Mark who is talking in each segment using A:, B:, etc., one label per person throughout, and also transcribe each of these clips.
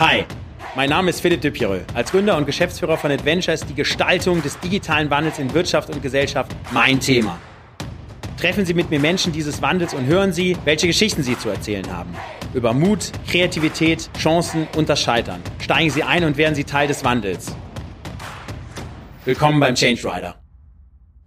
A: Hi, mein Name ist Philipp Dupiereux. Als Gründer und Geschäftsführer von Adventure ist die Gestaltung des digitalen Wandels in Wirtschaft und Gesellschaft mein Thema. Treffen Sie mit mir Menschen dieses Wandels und hören Sie, welche Geschichten sie zu erzählen haben. Über Mut, Kreativität, Chancen und das Scheitern. Steigen Sie ein und werden Sie Teil des Wandels. Willkommen beim Change Rider.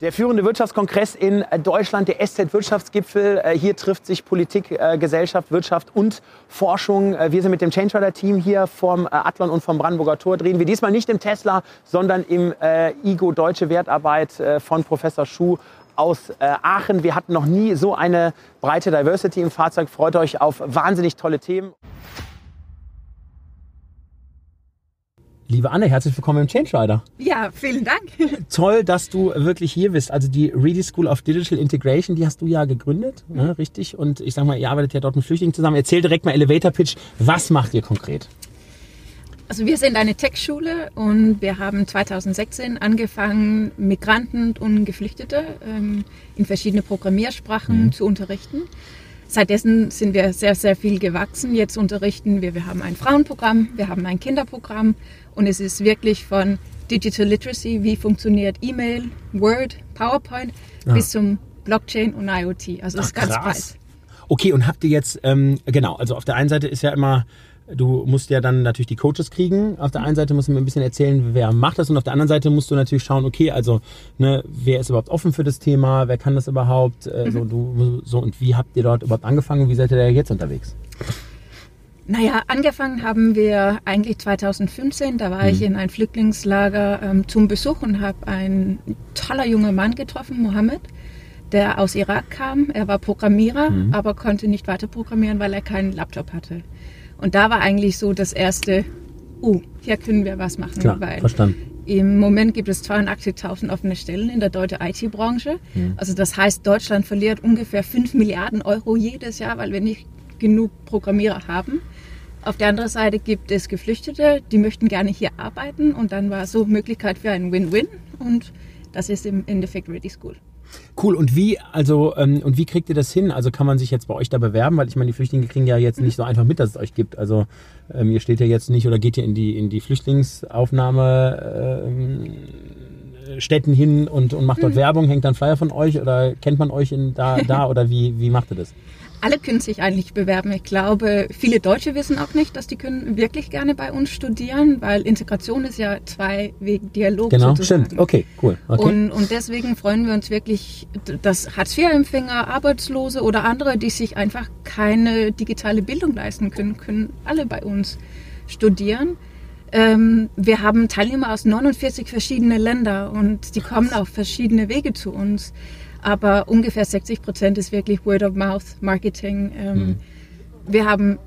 A: Der führende Wirtschaftskongress in Deutschland, der SZ-Wirtschaftsgipfel. Äh, hier trifft sich Politik, äh, Gesellschaft, Wirtschaft und Forschung. Äh, wir sind mit dem Change Rider Team hier vom Athlon und vom Brandenburger Tor. Drehen wir diesmal nicht im Tesla, sondern im IGO Deutsche Wertarbeit von Professor Schuh aus Aachen. Wir hatten noch nie so eine breite Diversity im Fahrzeug. Freut euch auf wahnsinnig tolle Themen. Liebe Anne, herzlich willkommen im Change Rider.
B: Ja, vielen Dank.
A: Toll, dass du wirklich hier bist. Also die Ready School of Digital Integration, die hast du ja gegründet, mhm. ne, richtig? Und ich sag mal, ihr arbeitet ja dort mit Flüchtlingen zusammen. Erzähl direkt mal Elevator Pitch. Was macht ihr konkret?
B: Also wir sind eine Tech-Schule und wir haben 2016 angefangen, Migranten und Geflüchtete ähm, in verschiedene Programmiersprachen mhm. zu unterrichten. Seitdessen sind wir sehr, sehr viel gewachsen. Jetzt unterrichten wir, wir haben ein Frauenprogramm, wir haben ein Kinderprogramm und es ist wirklich von Digital Literacy, wie funktioniert E-Mail, Word, PowerPoint, ja. bis zum Blockchain und IoT. Also es ist ganz breit.
A: Okay, und habt ihr jetzt, ähm, genau, also auf der einen Seite ist ja immer, du musst ja dann natürlich die Coaches kriegen. Auf der einen Seite musst du mir ein bisschen erzählen, wer macht das und auf der anderen Seite musst du natürlich schauen, okay, also ne, wer ist überhaupt offen für das Thema, wer kann das überhaupt, äh, mhm. so, du, so und wie habt ihr dort überhaupt angefangen, wie seid ihr da jetzt unterwegs?
B: Naja, angefangen haben wir eigentlich 2015. Da war mhm. ich in ein Flüchtlingslager ähm, zum Besuch und habe einen toller junger Mann getroffen, Mohammed, der aus Irak kam. Er war Programmierer, mhm. aber konnte nicht weiter programmieren, weil er keinen Laptop hatte. Und da war eigentlich so das erste, uh, hier können wir was machen.
A: Klar, weil verstanden.
B: Im Moment gibt es 82.000 offene Stellen in der deutschen IT-Branche. Mhm. Also das heißt, Deutschland verliert ungefähr 5 Milliarden Euro jedes Jahr, weil wir nicht genug Programmierer haben. Auf der anderen Seite gibt es Geflüchtete, die möchten gerne hier arbeiten und dann war so Möglichkeit für ein Win-Win und das ist im Endeffekt Ready School.
A: Cool. Und wie, also, ähm, und wie kriegt ihr das hin? Also kann man sich jetzt bei euch da bewerben? Weil ich meine, die Flüchtlinge kriegen ja jetzt nicht so einfach mit, dass es euch gibt. Also ähm, ihr steht ja jetzt nicht oder geht ihr in die, in die Flüchtlingsaufnahme ähm, Städten hin und, und macht dort mhm. Werbung, hängt dann Flyer von euch oder kennt man euch in da, da oder wie, wie macht ihr das?
B: Alle können sich eigentlich bewerben. Ich glaube, viele Deutsche wissen auch nicht, dass die können wirklich gerne bei uns studieren, weil Integration ist ja zwei Wege Dialog.
A: Genau, sozusagen. stimmt. Okay, cool. Okay.
B: Und, und deswegen freuen wir uns wirklich, dass Hartz-IV-Empfänger, Arbeitslose oder andere, die sich einfach keine digitale Bildung leisten können, können alle bei uns studieren. Ähm, wir haben Teilnehmer aus 49 verschiedenen Ländern und die kommen auf verschiedene Wege zu uns aber ungefähr 60 Prozent ist wirklich Word-of-Mouth-Marketing. Ähm, mhm. Wir haben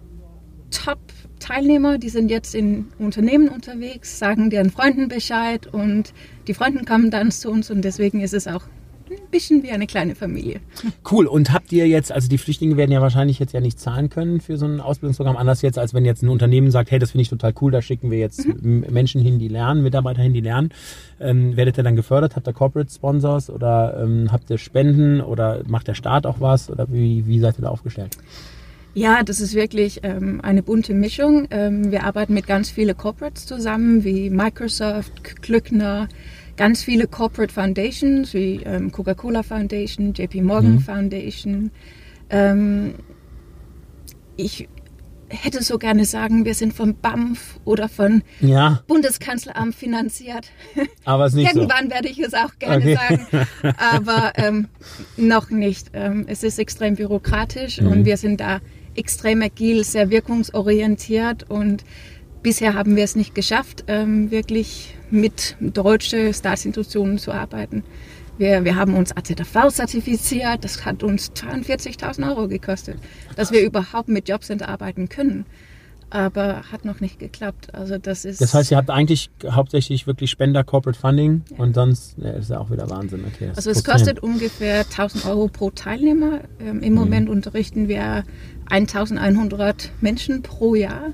B: Top-Teilnehmer, die sind jetzt in Unternehmen unterwegs, sagen deren Freunden Bescheid und die Freunde kommen dann zu uns und deswegen ist es auch ein bisschen wie eine kleine Familie.
A: Cool. Und habt ihr jetzt, also die Flüchtlinge werden ja wahrscheinlich jetzt ja nicht zahlen können für so ein Ausbildungsprogramm, anders jetzt, als wenn jetzt ein Unternehmen sagt, hey, das finde ich total cool, da schicken wir jetzt mhm. Menschen hin, die lernen, Mitarbeiter hin, die lernen. Ähm, werdet ihr dann gefördert? Habt ihr Corporate Sponsors oder ähm, habt ihr Spenden oder macht der Staat auch was oder wie, wie seid ihr da aufgestellt?
B: Ja, das ist wirklich ähm, eine bunte Mischung. Ähm, wir arbeiten mit ganz vielen Corporates zusammen, wie Microsoft, Glückner, ganz viele Corporate Foundations wie ähm, Coca-Cola Foundation, JP Morgan mhm. Foundation. Ähm, ich hätte so gerne sagen, wir sind vom BAMF oder von ja. Bundeskanzleramt finanziert.
A: Aber es nicht
B: Irgendwann
A: so.
B: werde ich es auch gerne okay. sagen, aber ähm, noch nicht. Ähm, es ist extrem bürokratisch mhm. und wir sind da extrem agil, sehr wirkungsorientiert und bisher haben wir es nicht geschafft, ähm, wirklich mit deutschen Staatsinstitutionen zu arbeiten. Wir, wir haben uns AZV zertifiziert, das hat uns 42.000 Euro gekostet, dass wir überhaupt mit Jobcenter arbeiten können. Aber hat noch nicht geklappt. Also das ist.
A: Das heißt, ihr habt eigentlich hauptsächlich wirklich Spender, Corporate Funding ja. und sonst ja, ist ja auch wieder Wahnsinn. Okay,
B: also es kostet ungefähr 1000 Euro pro Teilnehmer. Ähm, Im mhm. Moment unterrichten wir 1100 Menschen pro Jahr.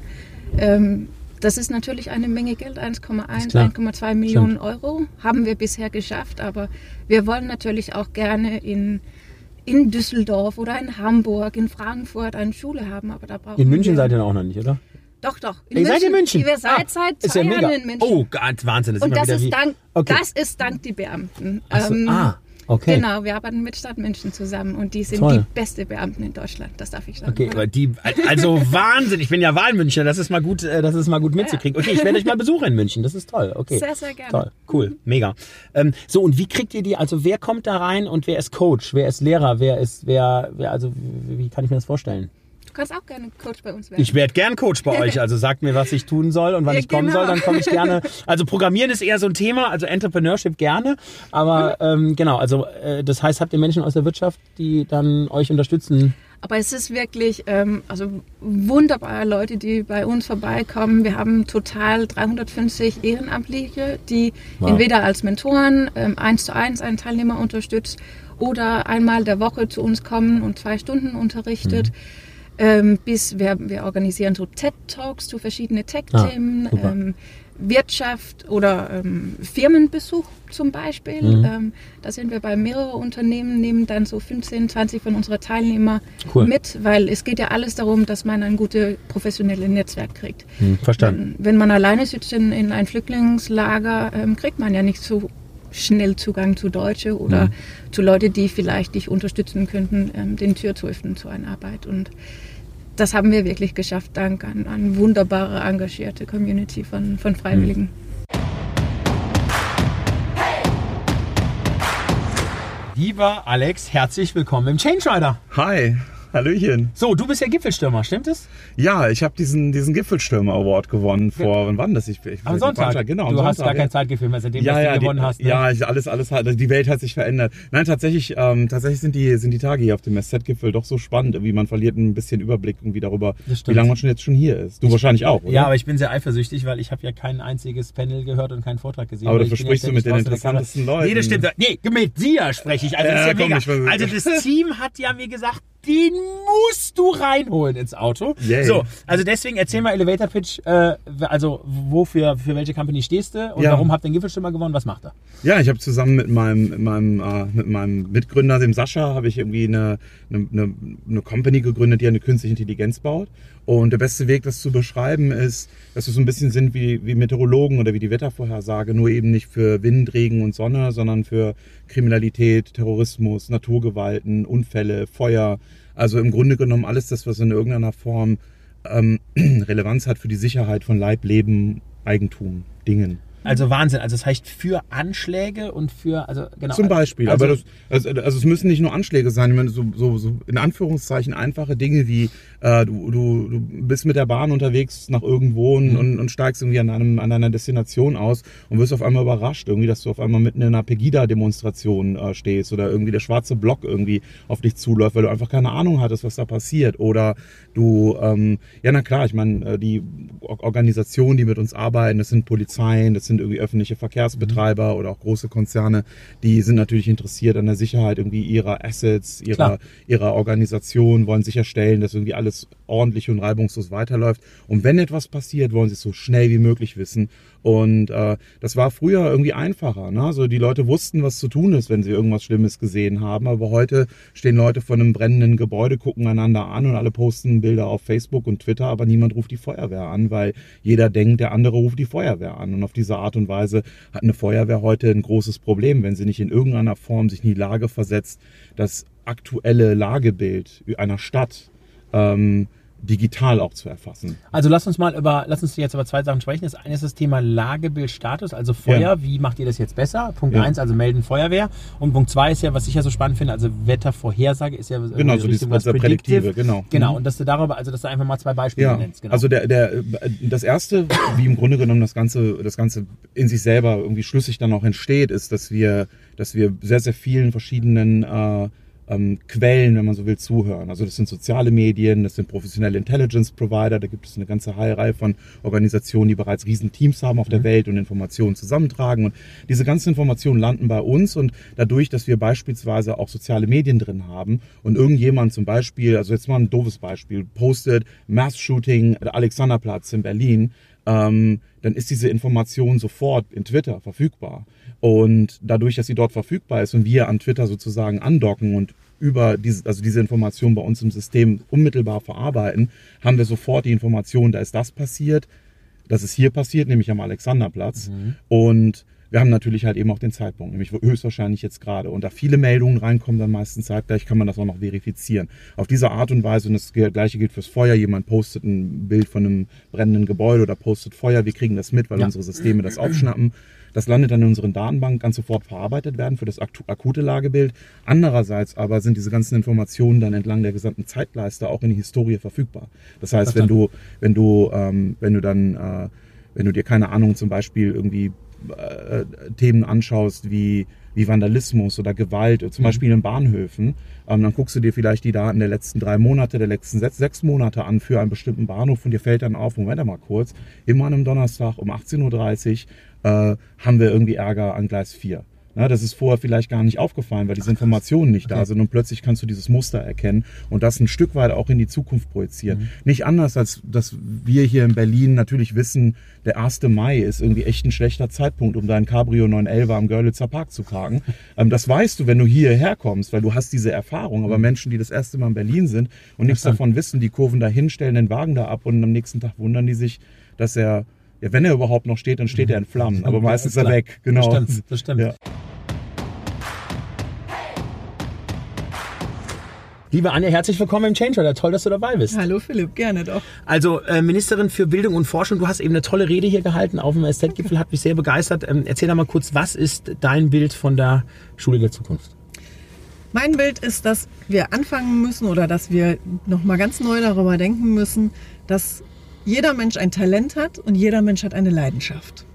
B: Ähm, das ist natürlich eine Menge Geld, 1,1, 1,2 Millionen Stimmt. Euro haben wir bisher geschafft, aber wir wollen natürlich auch gerne in, in Düsseldorf oder in Hamburg, in Frankfurt eine Schule haben, aber da brauchen
A: In München seid ihr auch noch nicht, oder?
B: Doch, doch.
A: In Ihr München. seid in München?
B: Ihr seid ah, seit zwei
A: ja
B: Jahren in München.
A: Oh, Gott, Wahnsinn.
B: Das Und das ist, dank, okay. das ist dank die Beamten.
A: So, ähm, ah. Okay.
B: Genau, wir arbeiten mit Stadt München zusammen und die sind Toll. die beste Beamten in Deutschland, das darf ich sagen.
A: Okay, aber die, also Wahnsinn, ich bin ja Wahlmünchner, das ist mal gut, äh, das ist mal gut mitzukriegen. Okay, ich werde euch mal besuchen in München, das ist toll. Okay.
B: Sehr, sehr gerne.
A: Toll, cool, mega. Ähm, so, und wie kriegt ihr die, also wer kommt da rein und wer ist Coach, wer ist Lehrer, wer ist, wer, wer also wie, wie kann ich mir das vorstellen?
B: Du kannst auch gerne Coach bei uns werden.
A: Ich werde gern Coach bei euch. Also sagt mir, was ich tun soll und wann ja, ich kommen genau. soll, dann komme ich gerne. Also Programmieren ist eher so ein Thema, also Entrepreneurship gerne. Aber ähm, genau, also äh, das heißt, habt ihr Menschen aus der Wirtschaft, die dann euch unterstützen?
B: Aber es ist wirklich ähm, also wunderbare Leute, die bei uns vorbeikommen. Wir haben total 350 Ehrenamtliche, die wow. entweder als Mentoren ähm, eins zu eins einen Teilnehmer unterstützt oder einmal der Woche zu uns kommen und zwei Stunden unterrichtet. Mhm ähm, bis wir, wir organisieren so TED-Talks zu verschiedenen Tech-Themen, ah, ähm, Wirtschaft oder ähm, Firmenbesuch zum Beispiel. Mhm. Ähm, da sind wir bei mehreren Unternehmen, nehmen dann so 15, 20 von unseren Teilnehmern cool. mit, weil es geht ja alles darum, dass man ein gutes professionelles Netzwerk kriegt.
A: Mhm, verstanden.
B: Wenn, wenn, man alleine sitzt in, in ein Flüchtlingslager, ähm, kriegt man ja nicht so schnell Zugang zu Deutsche oder mhm. zu Leuten, die vielleicht dich unterstützen könnten, ähm, den Tür zu öffnen zu einer Arbeit. Und das haben wir wirklich geschafft, dank an eine wunderbare, engagierte Community von, von Freiwilligen.
A: Lieber Alex, herzlich willkommen im Change Rider.
C: Hi, Hallöchen.
A: So, du bist ja Gipfelstürmer, stimmt es?
C: Ja, ich habe diesen, diesen Gipfelstürmer Award gewonnen vor, wann war das? Ich,
A: ich, Am Sonntag. Genau, du Sonntag, hast gar kein Zeitgefühl mehr, seitdem
C: ja,
A: du
C: ja,
A: gewonnen hast.
C: Ne? Ja, ich, alles, alles, also die Welt hat sich verändert. Nein, tatsächlich, ähm, tatsächlich sind die, sind die Tage hier auf dem SZ-Gipfel doch so spannend. Wie man verliert ein bisschen Überblick irgendwie darüber, wie lange man schon jetzt schon hier ist. Du ich, wahrscheinlich auch, oder?
A: Ja, aber ich bin sehr eifersüchtig, weil ich habe ja kein einziges Panel gehört und keinen Vortrag gesehen.
C: Aber dafür sprichst ja du mit den interessantesten Leuten.
A: Nee, das stimmt. Nee, mit dir spreche ich. Also, das ja komm, mega. also das Team hat ja mir gesagt, den musst du reinholen ins Auto. Yay. So, also deswegen erzähl mal Elevator Pitch, äh, also wofür für welche Company stehst du und ja. warum habt ihr den Gipfelstürmer gewonnen? Was macht er?
C: Ja, ich habe zusammen mit meinem, mit meinem, äh, mit meinem Mitgründer, dem Sascha, habe ich irgendwie eine, eine, eine Company gegründet, die eine künstliche Intelligenz baut. Und der beste Weg, das zu beschreiben, ist, dass wir so ein bisschen sind wie, wie Meteorologen oder wie die Wettervorhersage, nur eben nicht für Wind, Regen und Sonne, sondern für Kriminalität, Terrorismus, Naturgewalten, Unfälle, Feuer. Also im Grunde genommen alles das, was in irgendeiner Form ähm, Relevanz hat für die Sicherheit von Leib, Leben, Eigentum, Dingen.
A: Also Wahnsinn. Also das heißt für Anschläge und für, also
C: genau. Zum Beispiel. Also, aber das, also, also es müssen nicht nur Anschläge sein. Ich meine, so, so, so in Anführungszeichen einfache Dinge wie äh, du, du, du bist mit der Bahn unterwegs nach irgendwo und, mhm. und, und steigst irgendwie an, einem, an einer Destination aus und wirst auf einmal überrascht, irgendwie, dass du auf einmal mitten in einer Pegida-Demonstration äh, stehst oder irgendwie der schwarze Block irgendwie auf dich zuläuft, weil du einfach keine Ahnung hattest, was da passiert. Oder du, ähm, ja na klar, ich meine, äh, die Organisationen, die mit uns arbeiten, das sind Polizeien, das sind irgendwie öffentliche Verkehrsbetreiber mhm. oder auch große Konzerne, die sind natürlich interessiert an der Sicherheit irgendwie ihrer Assets, ihrer, ihrer Organisation, wollen sicherstellen, dass irgendwie alles alles ordentlich und reibungslos weiterläuft. Und wenn etwas passiert, wollen sie es so schnell wie möglich wissen. Und äh, das war früher irgendwie einfacher. Ne? Also die Leute wussten, was zu tun ist, wenn sie irgendwas Schlimmes gesehen haben. Aber heute stehen Leute vor einem brennenden Gebäude, gucken einander an und alle posten Bilder auf Facebook und Twitter, aber niemand ruft die Feuerwehr an, weil jeder denkt, der andere ruft die Feuerwehr an. Und auf diese Art und Weise hat eine Feuerwehr heute ein großes Problem, wenn sie nicht in irgendeiner Form sich in die Lage versetzt, das aktuelle Lagebild einer Stadt ähm, digital auch zu erfassen.
A: Also lass uns mal über, lass uns jetzt über zwei Sachen sprechen. Das eine ist das Thema Lagebildstatus, also Feuer. Ja. Wie macht ihr das jetzt besser? Punkt ja. eins, also melden Feuerwehr. Und Punkt zwei ist ja, was ich ja so spannend finde, also Wettervorhersage ist ja
C: genau so dieses was Prädiktive, genau.
A: Genau. Mhm. Und dass du darüber, also dass du einfach mal zwei Beispiele ja. nennst.
C: Genau. Also der, der, das erste, wie im Grunde genommen das ganze, das ganze in sich selber irgendwie schlüssig dann auch entsteht, ist, dass wir, dass wir sehr, sehr vielen verschiedenen äh, ähm, Quellen, wenn man so will, zuhören. Also das sind soziale Medien, das sind professionelle Intelligence Provider, da gibt es eine ganze Reihe von Organisationen, die bereits riesen Teams haben auf der mhm. Welt und Informationen zusammentragen. Und diese ganzen Informationen landen bei uns und dadurch, dass wir beispielsweise auch soziale Medien drin haben und irgendjemand zum Beispiel, also jetzt mal ein doofes Beispiel, postet Mass Shooting Alexanderplatz in Berlin, ähm, dann ist diese Information sofort in Twitter verfügbar. Und dadurch, dass sie dort verfügbar ist und wir an Twitter sozusagen andocken und über diese, also diese Information bei uns im System unmittelbar verarbeiten, haben wir sofort die Information, da ist das passiert, das ist hier passiert, nämlich am Alexanderplatz. Mhm. Und wir haben natürlich halt eben auch den Zeitpunkt, nämlich höchstwahrscheinlich jetzt gerade. Und da viele Meldungen reinkommen, dann meistens zeitgleich kann man das auch noch verifizieren. Auf diese Art und Weise, und das gleiche gilt fürs Feuer, jemand postet ein Bild von einem brennenden Gebäude oder postet Feuer, wir kriegen das mit, weil ja. unsere Systeme das aufschnappen. Das landet dann in unseren Datenbanken, kann sofort verarbeitet werden für das akute Lagebild. Andererseits aber sind diese ganzen Informationen dann entlang der gesamten Zeitleiste auch in die Historie verfügbar. Das heißt, wenn du, wenn du, ähm, wenn du dann, äh, wenn du dir keine Ahnung zum Beispiel irgendwie äh, Themen anschaust wie, wie Vandalismus oder Gewalt, zum mhm. Beispiel in Bahnhöfen, ähm, dann guckst du dir vielleicht die Daten der letzten drei Monate, der letzten sechs, sechs Monate an für einen bestimmten Bahnhof und dir fällt dann auf, Moment mal kurz, immer an einem Donnerstag um 18.30 Uhr äh, haben wir irgendwie Ärger an Gleis 4. Na, das ist vorher vielleicht gar nicht aufgefallen, weil diese Informationen nicht okay. da sind und plötzlich kannst du dieses Muster erkennen und das ein Stück weit auch in die Zukunft projizieren. Mhm. Nicht anders, als dass wir hier in Berlin natürlich wissen, der 1. Mai ist irgendwie echt ein schlechter Zeitpunkt, um dein Cabrio 911 am Görlitzer Park zu parken. Ähm, das weißt du, wenn du hierher kommst, weil du hast diese Erfahrung. Aber mhm. Menschen, die das erste Mal in Berlin sind und nichts davon wissen, die Kurven dahin, stellen den Wagen da ab und am nächsten Tag wundern die sich, dass er ja, wenn er überhaupt noch steht, dann steht er in Flammen. Aber meistens ist er weg. Genau.
A: Das stimmt. Das stimmt. Ja. Liebe Anja, herzlich willkommen im Change Rider. Toll, dass du dabei bist.
D: Hallo Philipp, gerne doch.
A: Also äh, Ministerin für Bildung und Forschung, du hast eben eine tolle Rede hier gehalten auf dem SZ-Gipfel, hat mich sehr begeistert. Ähm, erzähl doch mal kurz, was ist dein Bild von der Schule der Zukunft?
D: Mein Bild ist, dass wir anfangen müssen oder dass wir nochmal ganz neu darüber denken müssen, dass jeder Mensch ein Talent hat und jeder Mensch hat eine Leidenschaft.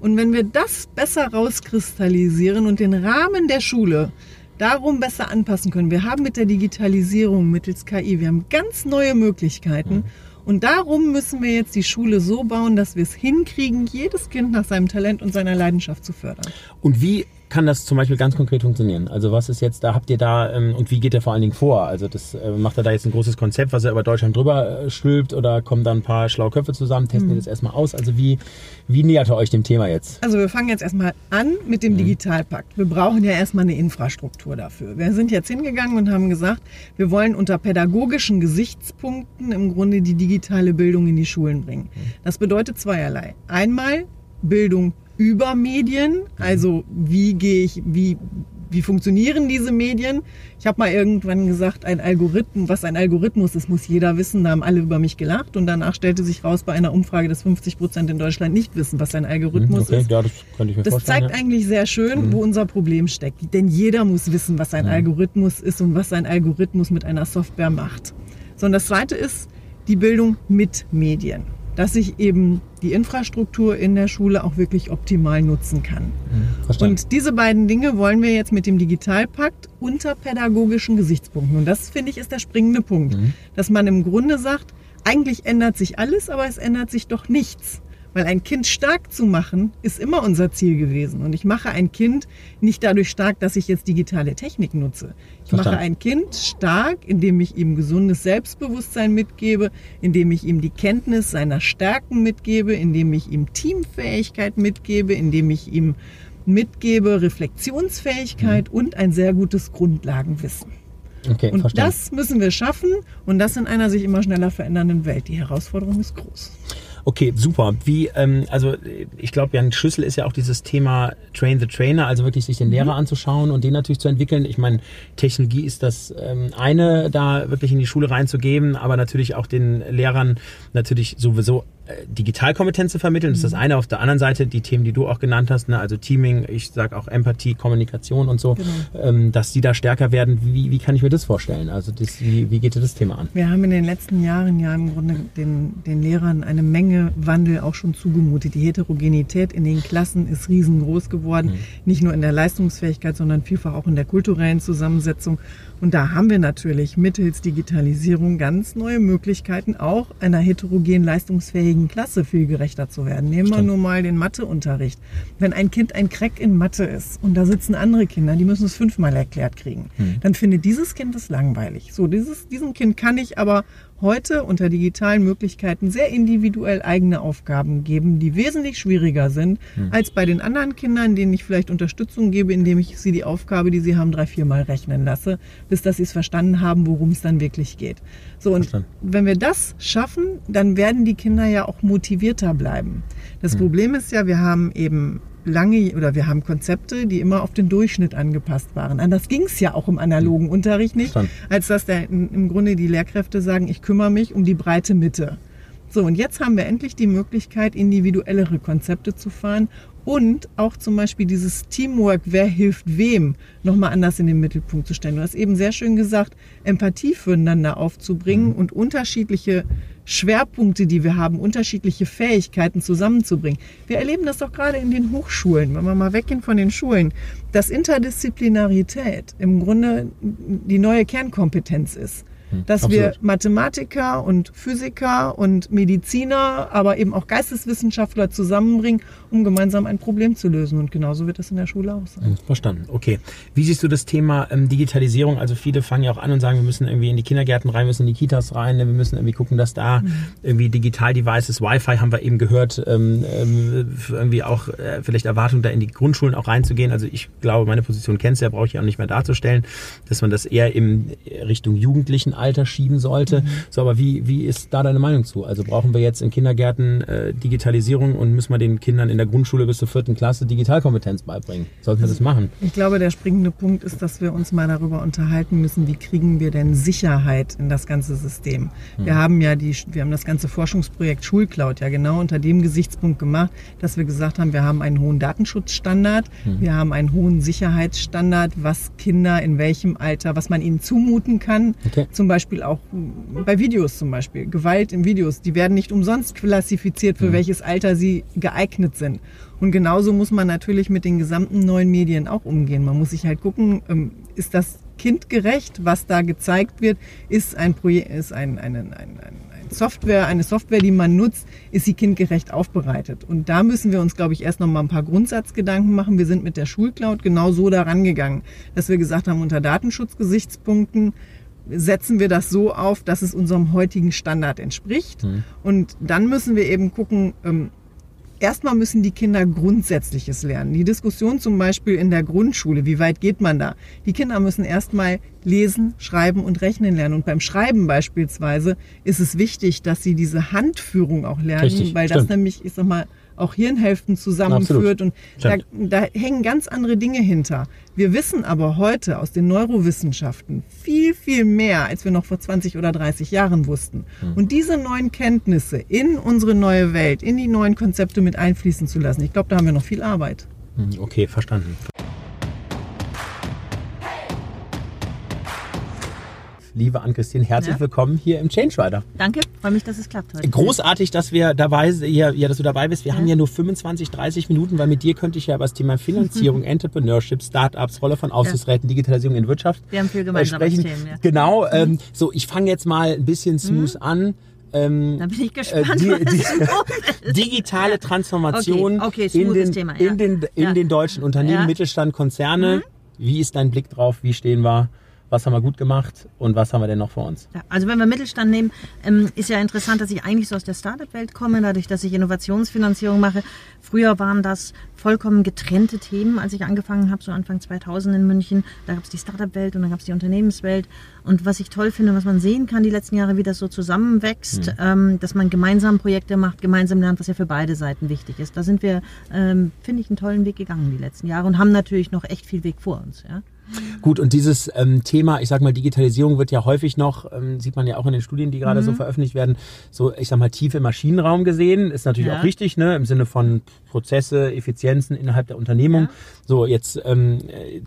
D: Und wenn wir das besser rauskristallisieren und den Rahmen der Schule darum besser anpassen können. Wir haben mit der Digitalisierung mittels KI, wir haben ganz neue Möglichkeiten. Mhm. Und darum müssen wir jetzt die Schule so bauen, dass wir es hinkriegen, jedes Kind nach seinem Talent und seiner Leidenschaft zu fördern.
A: Und wie kann das zum Beispiel ganz konkret funktionieren? Also was ist jetzt, da habt ihr da ähm, und wie geht er vor allen Dingen vor? Also das äh, macht er da jetzt ein großes Konzept, was er über Deutschland drüber äh, stülpt oder kommen da ein paar schlaue Köpfe zusammen, testen mhm. das erstmal aus? Also wie, wie nähert ihr euch dem Thema jetzt?
D: Also wir fangen jetzt erstmal an mit dem mhm. Digitalpakt. Wir brauchen ja erstmal eine Infrastruktur dafür. Wir sind jetzt hingegangen und haben gesagt, wir wollen unter pädagogischen Gesichtspunkten im Grunde die digitale Bildung in die Schulen bringen. Mhm. Das bedeutet zweierlei. Einmal Bildung über Medien. Also wie gehe ich, wie, wie funktionieren diese Medien? Ich habe mal irgendwann gesagt, ein Algorithmus, was ein Algorithmus ist, muss jeder wissen. Da haben alle über mich gelacht und danach stellte sich raus bei einer Umfrage, dass 50 Prozent in Deutschland nicht wissen, was ein Algorithmus okay, ist. Ja, das könnte ich mir das vorstellen. Das zeigt ja. eigentlich sehr schön, mhm. wo unser Problem steckt. Denn jeder muss wissen, was ein mhm. Algorithmus ist und was ein Algorithmus mit einer Software macht. So, und das Zweite ist die Bildung mit Medien dass ich eben die Infrastruktur in der Schule auch wirklich optimal nutzen kann. Mhm, verstanden. Und diese beiden Dinge wollen wir jetzt mit dem Digitalpakt unter pädagogischen Gesichtspunkten. Und das finde ich ist der springende Punkt, mhm. dass man im Grunde sagt, eigentlich ändert sich alles, aber es ändert sich doch nichts. Weil ein Kind stark zu machen, ist immer unser Ziel gewesen. Und ich mache ein Kind nicht dadurch stark, dass ich jetzt digitale Technik nutze. Ich Verstanden. mache ein Kind stark, indem ich ihm gesundes Selbstbewusstsein mitgebe, indem ich ihm die Kenntnis seiner Stärken mitgebe, indem ich ihm Teamfähigkeit mitgebe, indem ich ihm mitgebe Reflexionsfähigkeit mhm. und ein sehr gutes Grundlagenwissen. Okay, und verstanden. das müssen wir schaffen und das in einer sich immer schneller verändernden Welt. Die Herausforderung ist groß.
A: Okay, super. Wie, ähm, also ich glaube, ja, ein Schlüssel ist ja auch dieses Thema Train the Trainer, also wirklich sich den Lehrer mhm. anzuschauen und den natürlich zu entwickeln. Ich meine, Technologie ist das ähm, eine, da wirklich in die Schule reinzugeben, aber natürlich auch den Lehrern natürlich sowieso Digitalkompetenz zu vermitteln. Das ist das mhm. eine. Auf der anderen Seite die Themen, die du auch genannt hast, ne? also Teaming, ich sage auch Empathie, Kommunikation und so, genau. ähm, dass die da stärker werden. Wie, wie kann ich mir das vorstellen? Also das, wie, wie geht dir das Thema an?
D: Wir haben in den letzten Jahren ja im Grunde den, den Lehrern eine Menge Wandel auch schon zugemutet. Die Heterogenität in den Klassen ist riesengroß geworden, mhm. nicht nur in der Leistungsfähigkeit, sondern vielfach auch in der kulturellen Zusammensetzung. Und da haben wir natürlich mittels Digitalisierung ganz neue Möglichkeiten, auch einer heterogen leistungsfähigen Klasse viel gerechter zu werden. Nehmen wir nur mal den Matheunterricht. Wenn ein Kind ein Crack in Mathe ist und da sitzen andere Kinder, die müssen es fünfmal erklärt kriegen, hm. dann findet dieses Kind es langweilig. So, dieses, diesem Kind kann ich aber heute unter digitalen Möglichkeiten sehr individuell eigene Aufgaben geben, die wesentlich schwieriger sind hm. als bei den anderen Kindern, denen ich vielleicht Unterstützung gebe, indem ich sie die Aufgabe, die sie haben, drei, viermal rechnen lasse, bis dass sie es verstanden haben, worum es dann wirklich geht. So, und Verstanden. wenn wir das schaffen, dann werden die Kinder ja auch motivierter bleiben. Das hm. Problem ist ja, wir haben eben lange oder wir haben Konzepte, die immer auf den Durchschnitt angepasst waren. Anders ging es ja auch im analogen hm. Unterricht nicht, als dass der, im Grunde die Lehrkräfte sagen, ich kümmere mich um die breite Mitte. So, und jetzt haben wir endlich die Möglichkeit, individuellere Konzepte zu fahren und auch zum Beispiel dieses Teamwork, wer hilft wem, nochmal anders in den Mittelpunkt zu stellen. Du hast eben sehr schön gesagt, Empathie füreinander aufzubringen mhm. und unterschiedliche Schwerpunkte, die wir haben, unterschiedliche Fähigkeiten zusammenzubringen. Wir erleben das doch gerade in den Hochschulen, wenn wir mal weggehen von den Schulen, dass Interdisziplinarität im Grunde die neue Kernkompetenz ist. Hm, dass Absolut. wir Mathematiker und Physiker und Mediziner, aber eben auch Geisteswissenschaftler zusammenbringen, um gemeinsam ein Problem zu lösen. Und genauso wird das in der Schule auch sein. Hm,
A: verstanden. Okay. Wie siehst du das Thema ähm, Digitalisierung? Also viele fangen ja auch an und sagen, wir müssen irgendwie in die Kindergärten rein, wir müssen in die Kitas rein, ne? wir müssen irgendwie gucken, dass da mhm. irgendwie Digital-Devices, Wi-Fi haben wir eben gehört, ähm, ähm, irgendwie auch äh, vielleicht Erwartung, da in die Grundschulen auch reinzugehen. Also ich glaube, meine Position kennst du ja, brauche ich auch nicht mehr darzustellen, dass man das eher in Richtung Jugendlichen Alter schieben sollte. Mhm. So, aber wie, wie ist da deine Meinung zu? Also brauchen wir jetzt in Kindergärten äh, Digitalisierung und müssen wir den Kindern in der Grundschule bis zur vierten Klasse Digitalkompetenz beibringen? Sollten wir das machen?
D: Ich glaube, der springende Punkt ist, dass wir uns mal darüber unterhalten müssen, wie kriegen wir denn Sicherheit in das ganze System? Mhm. Wir haben ja die, wir haben das ganze Forschungsprojekt Schulcloud ja genau unter dem Gesichtspunkt gemacht, dass wir gesagt haben, wir haben einen hohen Datenschutzstandard, mhm. wir haben einen hohen Sicherheitsstandard, was Kinder in welchem Alter, was man ihnen zumuten kann. Okay. Zum zum Beispiel auch bei Videos zum Beispiel, Gewalt in Videos, die werden nicht umsonst klassifiziert, für mhm. welches Alter sie geeignet sind. Und genauso muss man natürlich mit den gesamten neuen Medien auch umgehen. Man muss sich halt gucken, ähm, ist das kindgerecht, was da gezeigt wird, ist ein Projekt, ist ein, ein, ein, ein, ein Software, eine Software, die man nutzt, ist sie kindgerecht aufbereitet. Und da müssen wir uns, glaube ich, erst noch mal ein paar Grundsatzgedanken machen. Wir sind mit der Schulcloud genau so daran gegangen, dass wir gesagt haben, unter Datenschutzgesichtspunkten setzen wir das so auf, dass es unserem heutigen Standard entspricht. Mhm. Und dann müssen wir eben gucken, ähm, erstmal müssen die Kinder Grundsätzliches lernen. Die Diskussion zum Beispiel in der Grundschule, wie weit geht man da? Die Kinder müssen erstmal lesen, schreiben und rechnen lernen. Und beim Schreiben beispielsweise ist es wichtig, dass sie diese Handführung auch lernen, Richtig, weil stimmt. das nämlich, ich sag mal, auch Hirnhälften zusammenführt. Absolut. Und da, da, hängen ganz andere Dinge hinter. Wir wissen aber heute aus den Neurowissenschaften viel, viel mehr, als wir noch vor 20 oder 30 Jahren wussten. Mhm. Und diese neuen Kenntnisse in unsere neue Welt, in die neuen Konzepte mit einfließen zu lassen, ich glaube, da haben wir noch viel Arbeit.
A: Hm, okay, verstanden. Liebe Ann-Christine, herzlich ja. willkommen hier im Change Rider.
E: Danke, freue mich, dass es klappt heute.
A: Großartig, dass wir dabei ja, ja dass du dabei bist. Wir ja. haben ja nur 25, 30 Minuten, weil mit dir könnte ich ja über das Thema Finanzierung, Entrepreneurship, Startups, Rolle von Aufsichtsräten, Digitalisierung in Wirtschaft
E: wir haben viel gemeinsame
A: sprechen. Themen, ja. Genau. Mhm. Ähm, so, ich fange jetzt mal ein bisschen smooth mhm. an.
E: Ähm, da bin ich gespannt.
A: Äh, die, die digitale Transformation okay, okay, in, den, Thema, in, den, in den deutschen Unternehmen. Mittelstand, Konzerne. Mhm. Wie ist dein Blick drauf? Wie stehen wir? Was haben wir gut gemacht und was haben wir denn noch vor uns?
E: Ja, also wenn wir Mittelstand nehmen, ähm, ist ja interessant, dass ich eigentlich so aus der Startup-Welt komme, dadurch, dass ich Innovationsfinanzierung mache. Früher waren das vollkommen getrennte Themen, als ich angefangen habe, so Anfang 2000 in München. Da gab es die Startup-Welt und dann gab es die Unternehmenswelt. Und was ich toll finde, was man sehen kann die letzten Jahre, wie das so zusammenwächst, mhm. dass man gemeinsam Projekte macht, gemeinsam lernt, was ja für beide Seiten wichtig ist. Da sind wir, ähm, finde ich, einen tollen Weg gegangen die letzten Jahre und haben natürlich noch echt viel Weg vor uns. Ja.
A: Gut, und dieses ähm, Thema, ich sag mal, Digitalisierung wird ja häufig noch, ähm, sieht man ja auch in den Studien, die gerade mhm. so veröffentlicht werden, so, ich sag mal, tief im Maschinenraum gesehen. Ist natürlich ja. auch richtig, ne, im Sinne von Prozesse, Effizienzen innerhalb der Unternehmung. Ja. So, jetzt ähm,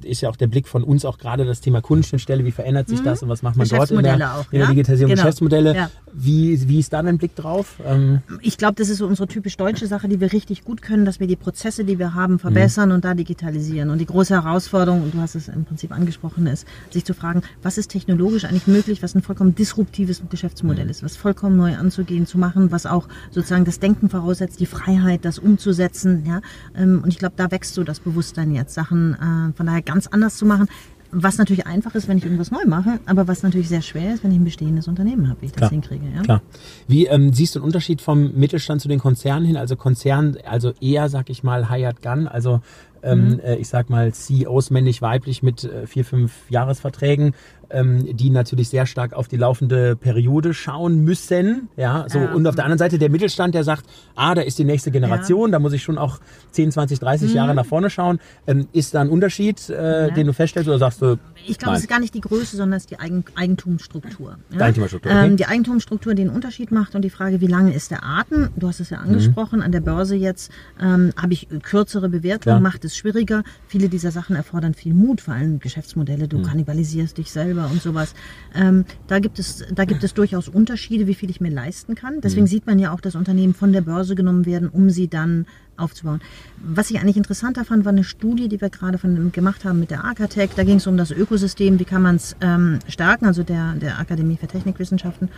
A: ist ja auch der Blick von uns auch gerade das Thema Kundenschnittstelle, wie verändert sich mhm. das und was macht man dort in der, auch, in der Digitalisierung, genau. Geschäftsmodelle. Wie, wie ist da dein Blick drauf?
E: Ähm ich glaube, das ist so unsere typisch deutsche Sache, die wir richtig gut können, dass wir die Prozesse, die wir haben, verbessern mhm. und da digitalisieren. Und die große Herausforderung, und du hast es im Prinzip angesprochen, ist, sich zu fragen, was ist technologisch eigentlich möglich, was ein vollkommen disruptives Geschäftsmodell mhm. ist, was vollkommen neu anzugehen, zu machen, was auch sozusagen das Denken voraussetzt, die Freiheit, das umzusetzen. Ja? Ähm, und ich glaube, da wächst so das Bewusstsein jetzt, Sachen äh, von daher ganz anders zu machen Was natürlich einfach ist, wenn ich irgendwas neu mache, aber was natürlich sehr schwer ist, wenn ich ein bestehendes Unternehmen habe, wie ich das
A: Klar.
E: hinkriege. Ja?
A: Klar. Wie ähm, siehst du einen Unterschied vom Mittelstand zu den Konzernen hin? Also Konzern, also eher, sag ich mal, Hired Gun, also ähm, äh, ich sag mal CEOs männlich, weiblich mit äh, vier, fünf Jahresverträgen, ähm, die natürlich sehr stark auf die laufende Periode schauen müssen. Ja, so.
E: Ja.
A: Und auf der anderen Seite der Mittelstand, der sagt, ah, da ist die nächste Generation, da muss ich schon auch 10, 20, 30 Jahre nach vorne schauen. Ähm, ist da ein Unterschied, äh,
E: Ja.
A: den du feststellst oder sagst du,
E: Ich glaube, es ist gar nicht die Größe, sondern es ist die Eigen Eigentumsstruktur. Ja?
A: Eigentumsstruktur, okay.
E: Ähm, die Eigentumsstruktur, die einen Unterschied macht und die Frage, wie lange ist der Atem? Du hast es ja angesprochen, an der Börse jetzt ähm, habe ich kürzere Bewertungen,
A: Ja.
E: macht es schwieriger. Viele dieser Sachen erfordern viel Mut, vor allem Geschäftsmodelle, du kannibalisierst dich selber und sowas. Ähm, da, gibt es, da gibt es durchaus Unterschiede, wie viel ich mir leisten kann. Deswegen sieht man ja auch, dass Unternehmen von der Börse genommen werden, um sie dann aufzubauen. Was ich eigentlich interessanter fand, war eine Studie, die wir gerade von, gemacht haben mit der Arcatec. Da ging es um das Ökosystem, wie kann man es ähm, stärken, also der, der Akademie für Technikwissenschaften.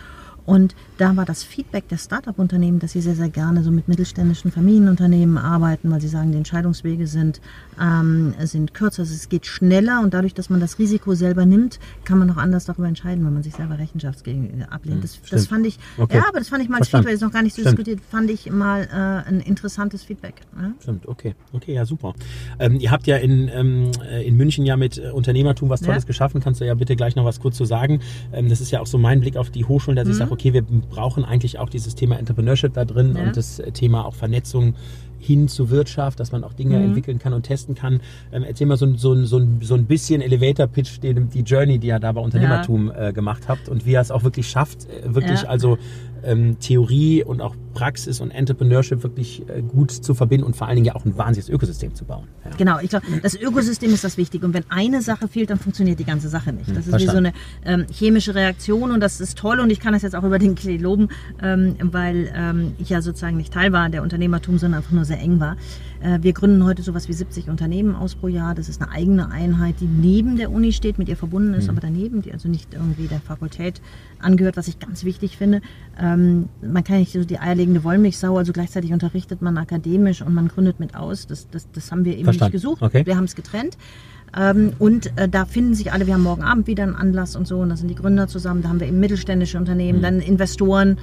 E: Und da war das Feedback der Start-up-Unternehmen, dass sie sehr, sehr gerne so mit mittelständischen Familienunternehmen arbeiten, weil sie sagen, die Entscheidungswege sind, ähm, sind kürzer, also es geht schneller und dadurch, dass man das Risiko selber nimmt, kann man auch anders darüber entscheiden, wenn man sich selber Rechenschaft gegen, ablehnt. Das, das
A: stimmt.
E: fand ich,
A: Okay.
E: ja, aber das fand ich mal als. Feedback, ist noch gar nicht so
A: Stimmt.
E: diskutiert, fand ich mal äh, ein interessantes Feedback. Ja?
A: Stimmt, okay. Okay, ja, super. Ähm, ihr habt ja in, ähm, äh, in München ja mit äh, Unternehmertum was Tolles
E: Ja.
A: geschaffen. Kannst du ja bitte gleich noch was kurz zu sagen. Ähm, das ist ja auch so mein Blick auf die Hochschulen, dass ich sage, okay, wir brauchen eigentlich auch dieses Thema Entrepreneurship da drin
E: Ja.
A: und das Thema auch Vernetzung hin zur Wirtschaft, dass man auch Dinge
E: Mhm.
A: entwickeln kann und testen kann. Ähm, erzähl mal so, ein- so, so, so ein bisschen Elevator-Pitch, die Journey, die ihr da bei Unternehmertum äh, gemacht habt und wie ihr es auch wirklich schafft, äh, wirklich
E: Ja.
A: also ähm, Theorie und auch Praxis und Entrepreneurship wirklich äh, gut zu verbinden und vor allen Dingen ja auch ein wahnsinniges Ökosystem zu bauen. Ja.
E: Genau, ich glaube, das Ökosystem ist das Wichtige. Und wenn eine Sache fehlt, dann funktioniert die ganze Sache nicht. Das ist wie so
A: verstanden.
E: eine ähm, chemische Reaktion und das ist toll und ich kann das jetzt auch über den Klee loben, ähm, weil ähm, ich ja sozusagen nicht Teil war der Unternehmertum, sondern einfach nur sehr eng war. Äh, wir gründen heute sowas wie 70 Unternehmen aus pro Jahr. Das ist eine eigene Einheit, die neben der Uni steht, mit ihr verbunden ist, aber daneben, die also nicht irgendwie der Fakultät angehört, was ich ganz wichtig finde. Ähm, man kann nicht so die eierlegende Wollmilchsau, also gleichzeitig unterrichtet man akademisch und man gründet mit aus. Das, das, das haben wir eben
A: Verstanden.
E: nicht gesucht.
A: Okay.
E: Wir haben es getrennt. Ähm, und äh, da finden sich alle, wir haben morgen Abend wieder einen Anlass und so, und da sind die Gründer zusammen, da haben wir eben mittelständische Unternehmen, dann Investoren,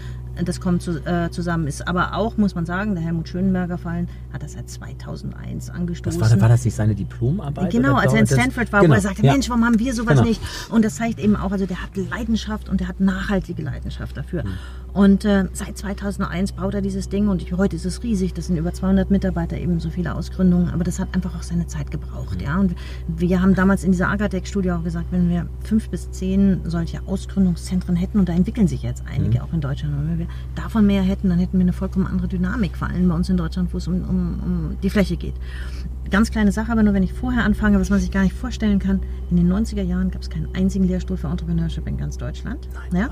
E: das kommt zu, äh, zusammen. Ist aber auch, muss man sagen, der Helmut Schönberger fallen, hat das seit 2001
A: Das
E: angestoßen.
A: war, war das nicht seine Diplomarbeit?
E: Genau, als er in
A: das-
E: Stanford war,
A: Genau,
E: wo er sagte,
A: ja.
E: Mensch, warum haben wir sowas
A: Genau.
E: nicht? Und das zeigt eben auch, also der hat Leidenschaft und der hat nachhaltige Leidenschaft dafür.
A: Mhm.
E: Und äh, seit 2001 baut er dieses Ding und ich, heute ist es riesig, das sind über 200 Mitarbeiter, eben so viele Ausgründungen, aber das hat einfach auch seine Zeit gebraucht.
A: Mhm.
E: Ja? Und wir haben damals in dieser Agatec-Studie auch gesagt, wenn wir fünf bis zehn solche Ausgründungszentren hätten, und da entwickeln sich jetzt einige
A: Mhm.
E: auch in Deutschland, wenn wir davon mehr hätten, dann hätten wir eine vollkommen andere Dynamik, vor allem bei uns in Deutschland, wo es um, um, um die Fläche geht. Ganz kleine Sache, aber nur wenn ich vorher anfange, was man sich gar nicht vorstellen kann. In den 90er Jahren gab es keinen einzigen Lehrstuhl für Entrepreneurship in ganz Deutschland. ja?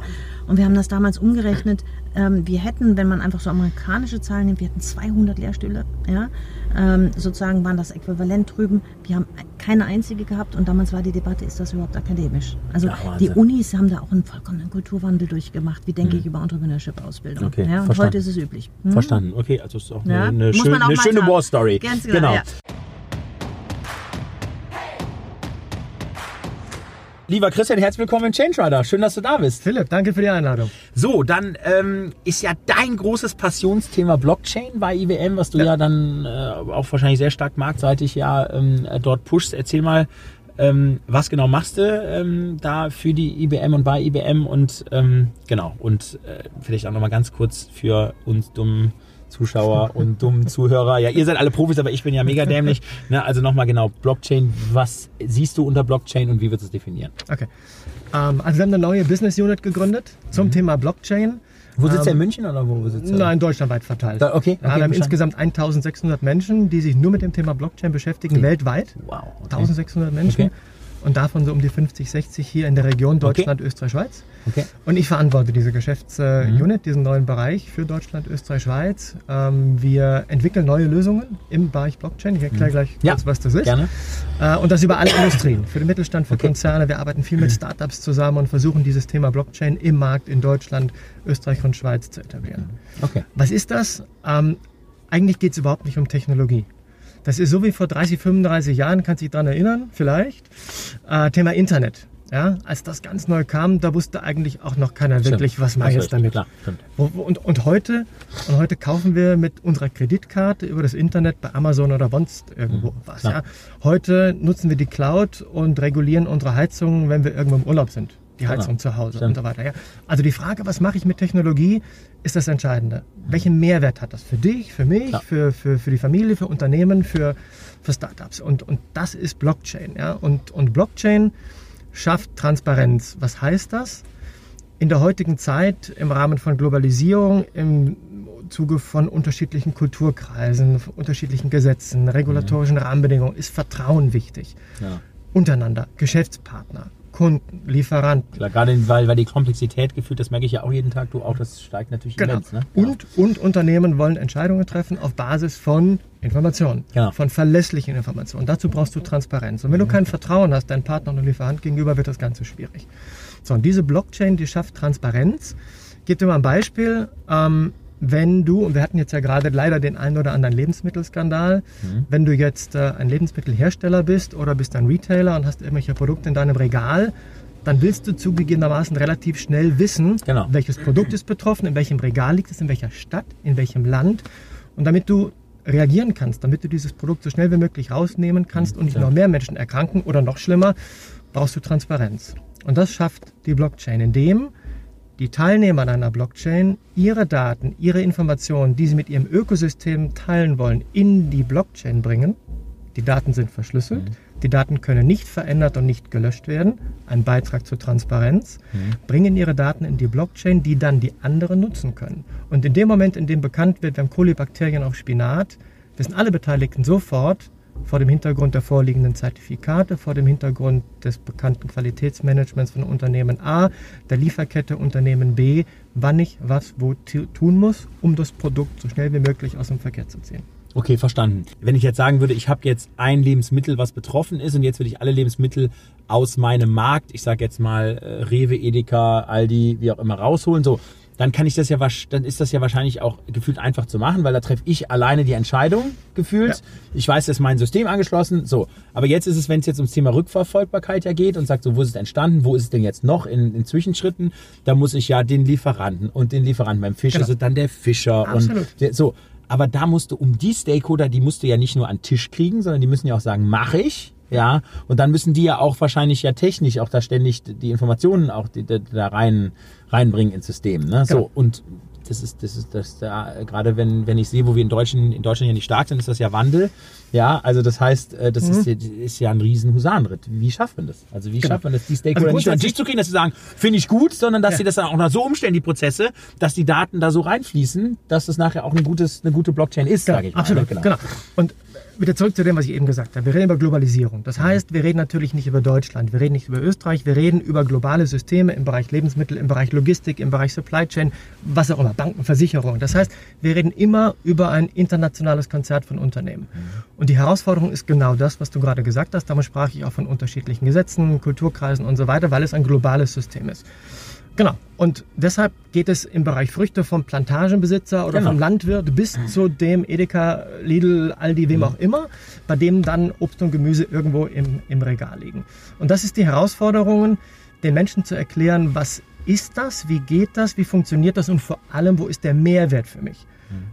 E: Und wir haben das damals umgerechnet. Ähm, wir hätten, wenn man einfach so amerikanische Zahlen nimmt, wir hätten 200 Lehrstühle. Ja? Ähm, sozusagen waren das äquivalent drüben. Wir haben keine einzige gehabt und damals war die Debatte, ist das überhaupt akademisch? Also
A: Wahnsinn.
E: die Unis haben da auch einen vollkommenen Kulturwandel durchgemacht. Wie denke ich über Entrepreneurship-Ausbildung?
A: Okay,
E: ja? Und
A: verstanden.
E: heute ist es üblich. Hm?
A: Verstanden, okay, also ist auch eine,
E: Ja,
A: eine, schön, eine schöne
E: sagen.
A: War Story.
E: Ganz genau, ja.
A: Lieber Christian, herzlich willkommen im Change Rider. Schön, dass du da bist.
F: Philipp, danke für die Einladung.
A: So, dann ähm, ist ja dein großes Passionsthema Blockchain bei IWM, was du ja, dann äh, auch wahrscheinlich sehr stark marktseitig ja ähm, äh, dort pushst. Erzähl mal, ähm, was genau machst du ähm, da für die IBM und bei IBM und ähm, genau und äh, vielleicht auch nochmal ganz kurz für uns dummen Zuschauer und dummen Zuhörer. Ja, ihr seid alle Profis, aber ich bin ja mega dämlich. Ne, also nochmal genau, Blockchain, was siehst du unter Blockchain und wie du es definieren?
F: Okay. Ähm, also wir haben eine neue Business Unit gegründet zum Thema Blockchain.
A: Wo sitzt er in
F: Ähm,
A: München oder wo sitzt er?
F: Nein, deutschlandweit verteilt.
A: Da- okay,
F: Ja,
A: okay,
F: wir haben insgesamt 1600 Menschen, die sich nur mit dem Thema Blockchain beschäftigen,
A: Okay.
F: weltweit.
A: Wow. okay.
F: 1600 Menschen.
A: Okay.
F: Und davon so um die 50, 60 hier in der Region Deutschland, Österreich, Schweiz.
A: Okay.
F: Und ich verantworte diese Geschäftsunit, diesen neuen Bereich für Deutschland, Österreich, Schweiz. Ähm, wir entwickeln neue Lösungen im Bereich Blockchain. Ich erkläre gleich
A: Ja,
F: kurz, was das ist.
A: Gerne.
F: Äh, Und das über alle Industrien. Für den Mittelstand, für
A: Okay.
F: Konzerne. Wir arbeiten viel mit Startups zusammen und versuchen dieses Thema Blockchain im Markt in Deutschland, Österreich und Schweiz zu etablieren.
A: Okay.
F: Was ist das? Ähm, eigentlich geht es überhaupt nicht um Technologie. Das ist so wie vor 30, 35 Jahren, kannst du dich daran erinnern, vielleicht. Äh, Thema Internet. Ja, als das ganz neu kam, da wusste eigentlich auch noch keiner
A: Stimmt.
F: wirklich, was
A: Hast
F: jetzt damit.
A: Klar,
F: Und, und, heute, und heute kaufen wir mit unserer Kreditkarte über das Internet bei Amazon oder sonst irgendwo was.
A: klar.
F: Ja. Heute nutzen wir die Cloud und regulieren unsere Heizung, wenn wir irgendwo im Urlaub sind. Die. Heizung zu Hause
A: Stimmt.
F: und so weiter. Ja. Also die Frage, was mache ich mit Technologie, ist das Entscheidende. Welchen Mehrwert hat das für dich, für mich,
A: Klar.
F: für, für, für die Familie, für Unternehmen, für, für Startups? Und, und das ist Blockchain. Ja. Und, und Blockchain schafft Transparenz. Was heißt das? in der heutigen Zeit im Rahmen von Globalisierung, im Zuge von unterschiedlichen Kulturkreisen, von unterschiedlichen Gesetzen, regulatorischen Rahmenbedingungen ist Vertrauen wichtig.
A: Ja.
F: Untereinander, Geschäftspartner, Kunden, Lieferanten.
A: Klar, gerade weil, weil die Komplexität gefühlt, das merke ich ja auch jeden Tag, du auch, das steigt natürlich
F: Genau.
A: immens. Ne? Ja.
F: Und, und Unternehmen wollen Entscheidungen treffen auf Basis von Informationen,
A: Genau.
F: von verlässlichen Informationen. Dazu brauchst du Transparenz. Und wenn du kein Vertrauen hast, deinem Partner und Lieferant gegenüber, wird das Ganze schwierig. So, und diese Blockchain, die schafft Transparenz. Ich gebe dir mal ein Beispiel. Ähm, wenn du, und wir hatten jetzt ja gerade leider den einen oder anderen Lebensmittelskandal, wenn du jetzt äh, ein Lebensmittelhersteller bist oder bist ein Retailer und hast irgendwelche Produkte in deinem Regal, dann willst du zugegebenermaßen relativ schnell wissen,
A: Genau.
F: welches Produkt ist betroffen, in welchem Regal liegt es, in welcher Stadt, in welchem Land. Und damit du reagieren kannst, damit du dieses Produkt so schnell wie möglich rausnehmen kannst und nicht
A: Ja.
F: noch mehr Menschen erkranken oder noch schlimmer, brauchst du Transparenz. Und das schafft die Blockchain, indem die Teilnehmer deiner Blockchain ihre Daten, ihre Informationen, die sie mit ihrem Ökosystem teilen wollen, in die Blockchain bringen. Die Daten sind verschlüsselt. Die Daten können nicht verändert und nicht gelöscht werden. Ein Beitrag zur Transparenz. Bringen ihre Daten in die Blockchain, die dann die anderen nutzen können. Und in dem Moment, in dem bekannt wird, wir haben Kolibakterien auf Spinat, wissen alle Beteiligten sofort, vor dem Hintergrund der vorliegenden Zertifikate, vor dem Hintergrund des bekannten Qualitätsmanagements von Unternehmen A, der Lieferkette Unternehmen B, wann ich was wo tu- tun muss, um das Produkt so schnell wie möglich aus dem Verkehr zu ziehen.
A: Okay, verstanden. Wenn ich jetzt sagen würde, ich habe jetzt ein Lebensmittel, was betroffen ist und jetzt würde ich alle Lebensmittel aus meinem Markt, ich sage jetzt mal äh, Rewe, Edeka, Aldi, wie auch immer rausholen, so, dann kann ich das ja dann ist das ja wahrscheinlich auch gefühlt einfach zu machen, weil da treffe ich alleine die Entscheidung gefühlt.
F: Ja.
A: Ich weiß, dass mein System angeschlossen, so. Aber jetzt ist es, wenn es jetzt ums Thema Rückverfolgbarkeit ja geht und sagt, so, wo ist es entstanden, wo ist es denn jetzt noch in, in Zwischenschritten, da muss ich ja den Lieferanten und den Lieferanten beim Fisch
F: Genau.
A: es dann der Fischer
F: Absolut.
A: und der, so. Aber da musst du um die Stakeholder, die musst du ja nicht nur an den Tisch kriegen, sondern die müssen ja auch sagen, mache ich. Ja, und dann müssen die ja auch wahrscheinlich ja technisch auch da ständig die Informationen auch die, die, da rein reinbringen ins System. Ne? So
F: Genau.
A: und das ist das ist das da gerade wenn wenn ich sehe, wo wir in Deutschland in Deutschland ja nicht stark sind, ist das ja Wandel. Ja, also das heißt, äh, das ist, ja- ist ja ein riesen Husarenritt. Wie schafft man das? Also wie
F: Genau.
A: schafft man das, die Stakeholder
F: Also
A: nicht an Tisch zu kriegen, dass sie sagen, finde ich gut, sondern dass
F: Ja.
A: sie das dann auch noch so umstellen, die Prozesse, dass die Daten da so reinfließen, dass das nachher auch ein gutes, eine gute Blockchain ist,
F: Genau,
A: sage ich mal.
F: absolut,
A: ne?
F: genau. Und wieder zurück zu dem, was ich eben gesagt habe. Wir reden über Globalisierung. Das heißt, wir reden natürlich nicht über Deutschland, wir reden nicht über Österreich, wir reden über globale Systeme im Bereich Lebensmittel, im Bereich Logistik, im Bereich Supply Chain, was auch immer, Banken, Versicherungen. Das heißt, wir reden immer über ein internationales Konzert von Unternehmen. Und die Herausforderung ist genau das, was du gerade gesagt hast. Damals sprach ich auch von unterschiedlichen Gesetzen, Kulturkreisen und so weiter, weil es ein globales System ist. Genau. Und deshalb geht es im Bereich Früchte vom Plantagenbesitzer oder
A: Genau.
F: vom Landwirt bis zu dem Edeka, Lidl, Aldi, wem auch immer, bei dem dann Obst und Gemüse irgendwo im, im Regal liegen. Und das ist die Herausforderung, den Menschen zu erklären, was ist das, wie geht das, wie funktioniert das und vor allem, wo ist der Mehrwert für mich.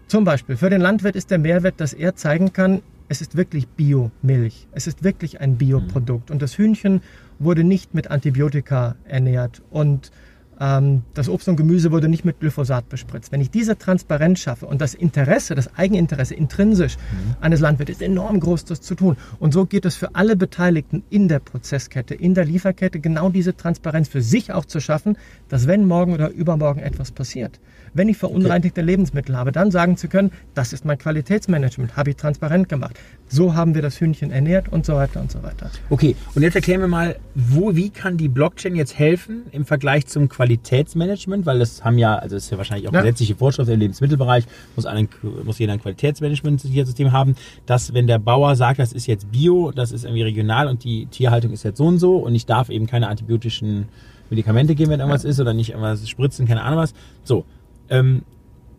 F: Zum Beispiel, für den Landwirt ist der Mehrwert, dass er zeigen kann, es ist wirklich Biomilch. Es ist wirklich ein Bioprodukt. Und das Hühnchen wurde nicht mit Antibiotika ernährt. Und das Obst und Gemüse wurde nicht mit Glyphosat bespritzt. Wenn ich diese Transparenz schaffe und das Interesse, das Eigeninteresse intrinsisch eines Landwirts ist enorm groß, das zu tun. Und so geht es für alle Beteiligten in der Prozesskette, in der Lieferkette, genau diese Transparenz für sich auch zu schaffen, dass wenn morgen oder übermorgen etwas passiert, wenn ich verunreinigte Lebensmittel habe, dann sagen zu können, das ist mein Qualitätsmanagement, habe ich transparent gemacht. So haben wir das Hühnchen ernährt und so weiter und so weiter.
A: Okay, und jetzt erklären wir mal, wo, wie kann die Blockchain jetzt helfen im Vergleich zum Qualitätsmanagement? Weil das haben ja, also das ist ja wahrscheinlich auch
F: Ja.
A: gesetzliche Vorschrift im Lebensmittelbereich, muss, ein, muss jeder ein Qualitätsmanagement-System haben, dass wenn der Bauer sagt, das ist jetzt Bio, das ist irgendwie regional und die Tierhaltung ist jetzt so und so und ich darf eben keine antibiotischen Medikamente geben, wenn irgendwas ist oder nicht irgendwas spritzen, keine Ahnung was. So, ähm,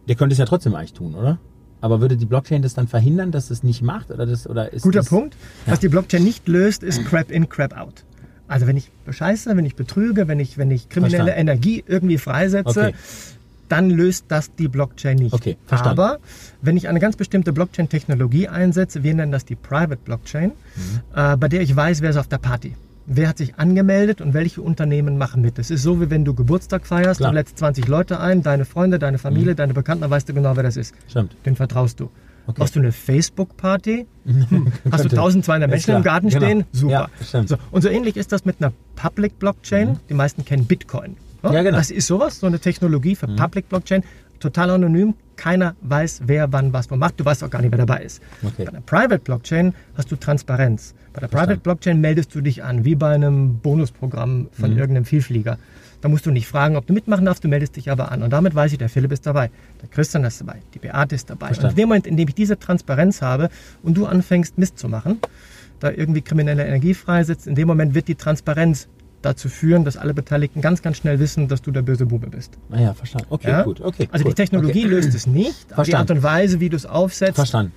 A: der könnte es ja trotzdem eigentlich tun, oder? Aber würde die Blockchain das dann verhindern, dass es nicht macht? Oder das, oder ist
F: Guter
A: das,
F: Punkt.
A: Ja.
F: Was die Blockchain nicht löst, ist Crap in, Crap out. Also wenn ich bescheiße, wenn ich betrüge, wenn ich, wenn ich kriminelle
A: Verstanden.
F: Energie irgendwie freisetze,
A: Okay.
F: dann löst das die Blockchain nicht.
A: Okay, verstanden.
F: Aber wenn ich eine ganz bestimmte Blockchain-Technologie einsetze, wir nennen das die Private Blockchain,
A: Mhm.
F: äh, bei der ich weiß, wer ist auf der Party. Wer hat sich angemeldet und welche Unternehmen machen mit? Das ist so, wie wenn du Geburtstag feierst,
A: Klar. Mhm.
F: du lädst 20 Leute ein, deine Freunde, deine Familie, deine Bekannten, dann weißt du genau, wer das ist.
A: Stimmt.
F: Den vertraust du.
A: Okay.
F: Machst du eine Facebook-Party? Hm. Hast du
A: Könnte.
F: 1200
A: Ist
F: Menschen im Garten
A: Genau.
F: stehen? Super.
A: Ja,
F: so, und so ähnlich ist das mit einer Public Blockchain. Die meisten kennen Bitcoin.
A: Ja, genau. Mhm.
F: Das ist sowas, so eine Technologie für Public Blockchain. Total anonym. Keiner weiß, wer wann was wo macht. Du weißt auch gar nicht, wer dabei ist.
A: Okay.
F: Bei einer Private Blockchain hast du Transparenz. Bei der Private. Blockchain meldest du dich an, wie bei einem Bonusprogramm von
A: Mhm.
F: irgendeinem Vielflieger. Da musst du nicht fragen, ob du mitmachen darfst, du meldest dich aber an. Und damit weiß ich, der Philipp ist dabei, der Christian ist dabei, die Beate ist dabei. Und
A: Verstanden.
F: in dem Moment, in dem ich diese Transparenz habe und du anfängst, Mist zu machen, da irgendwie kriminelle Energie freisetzt, in dem Moment wird die Transparenz dazu führen, dass alle Beteiligten ganz, ganz schnell wissen, dass du der böse Bube bist.
A: Naja, verstanden. Okay,
F: Ja?
A: gut. Okay,
F: Also
A: cool.
F: die Technologie
A: Okay.
F: löst es nicht, aber die. Art und Weise, wie du es aufsetzt,
A: Verstanden.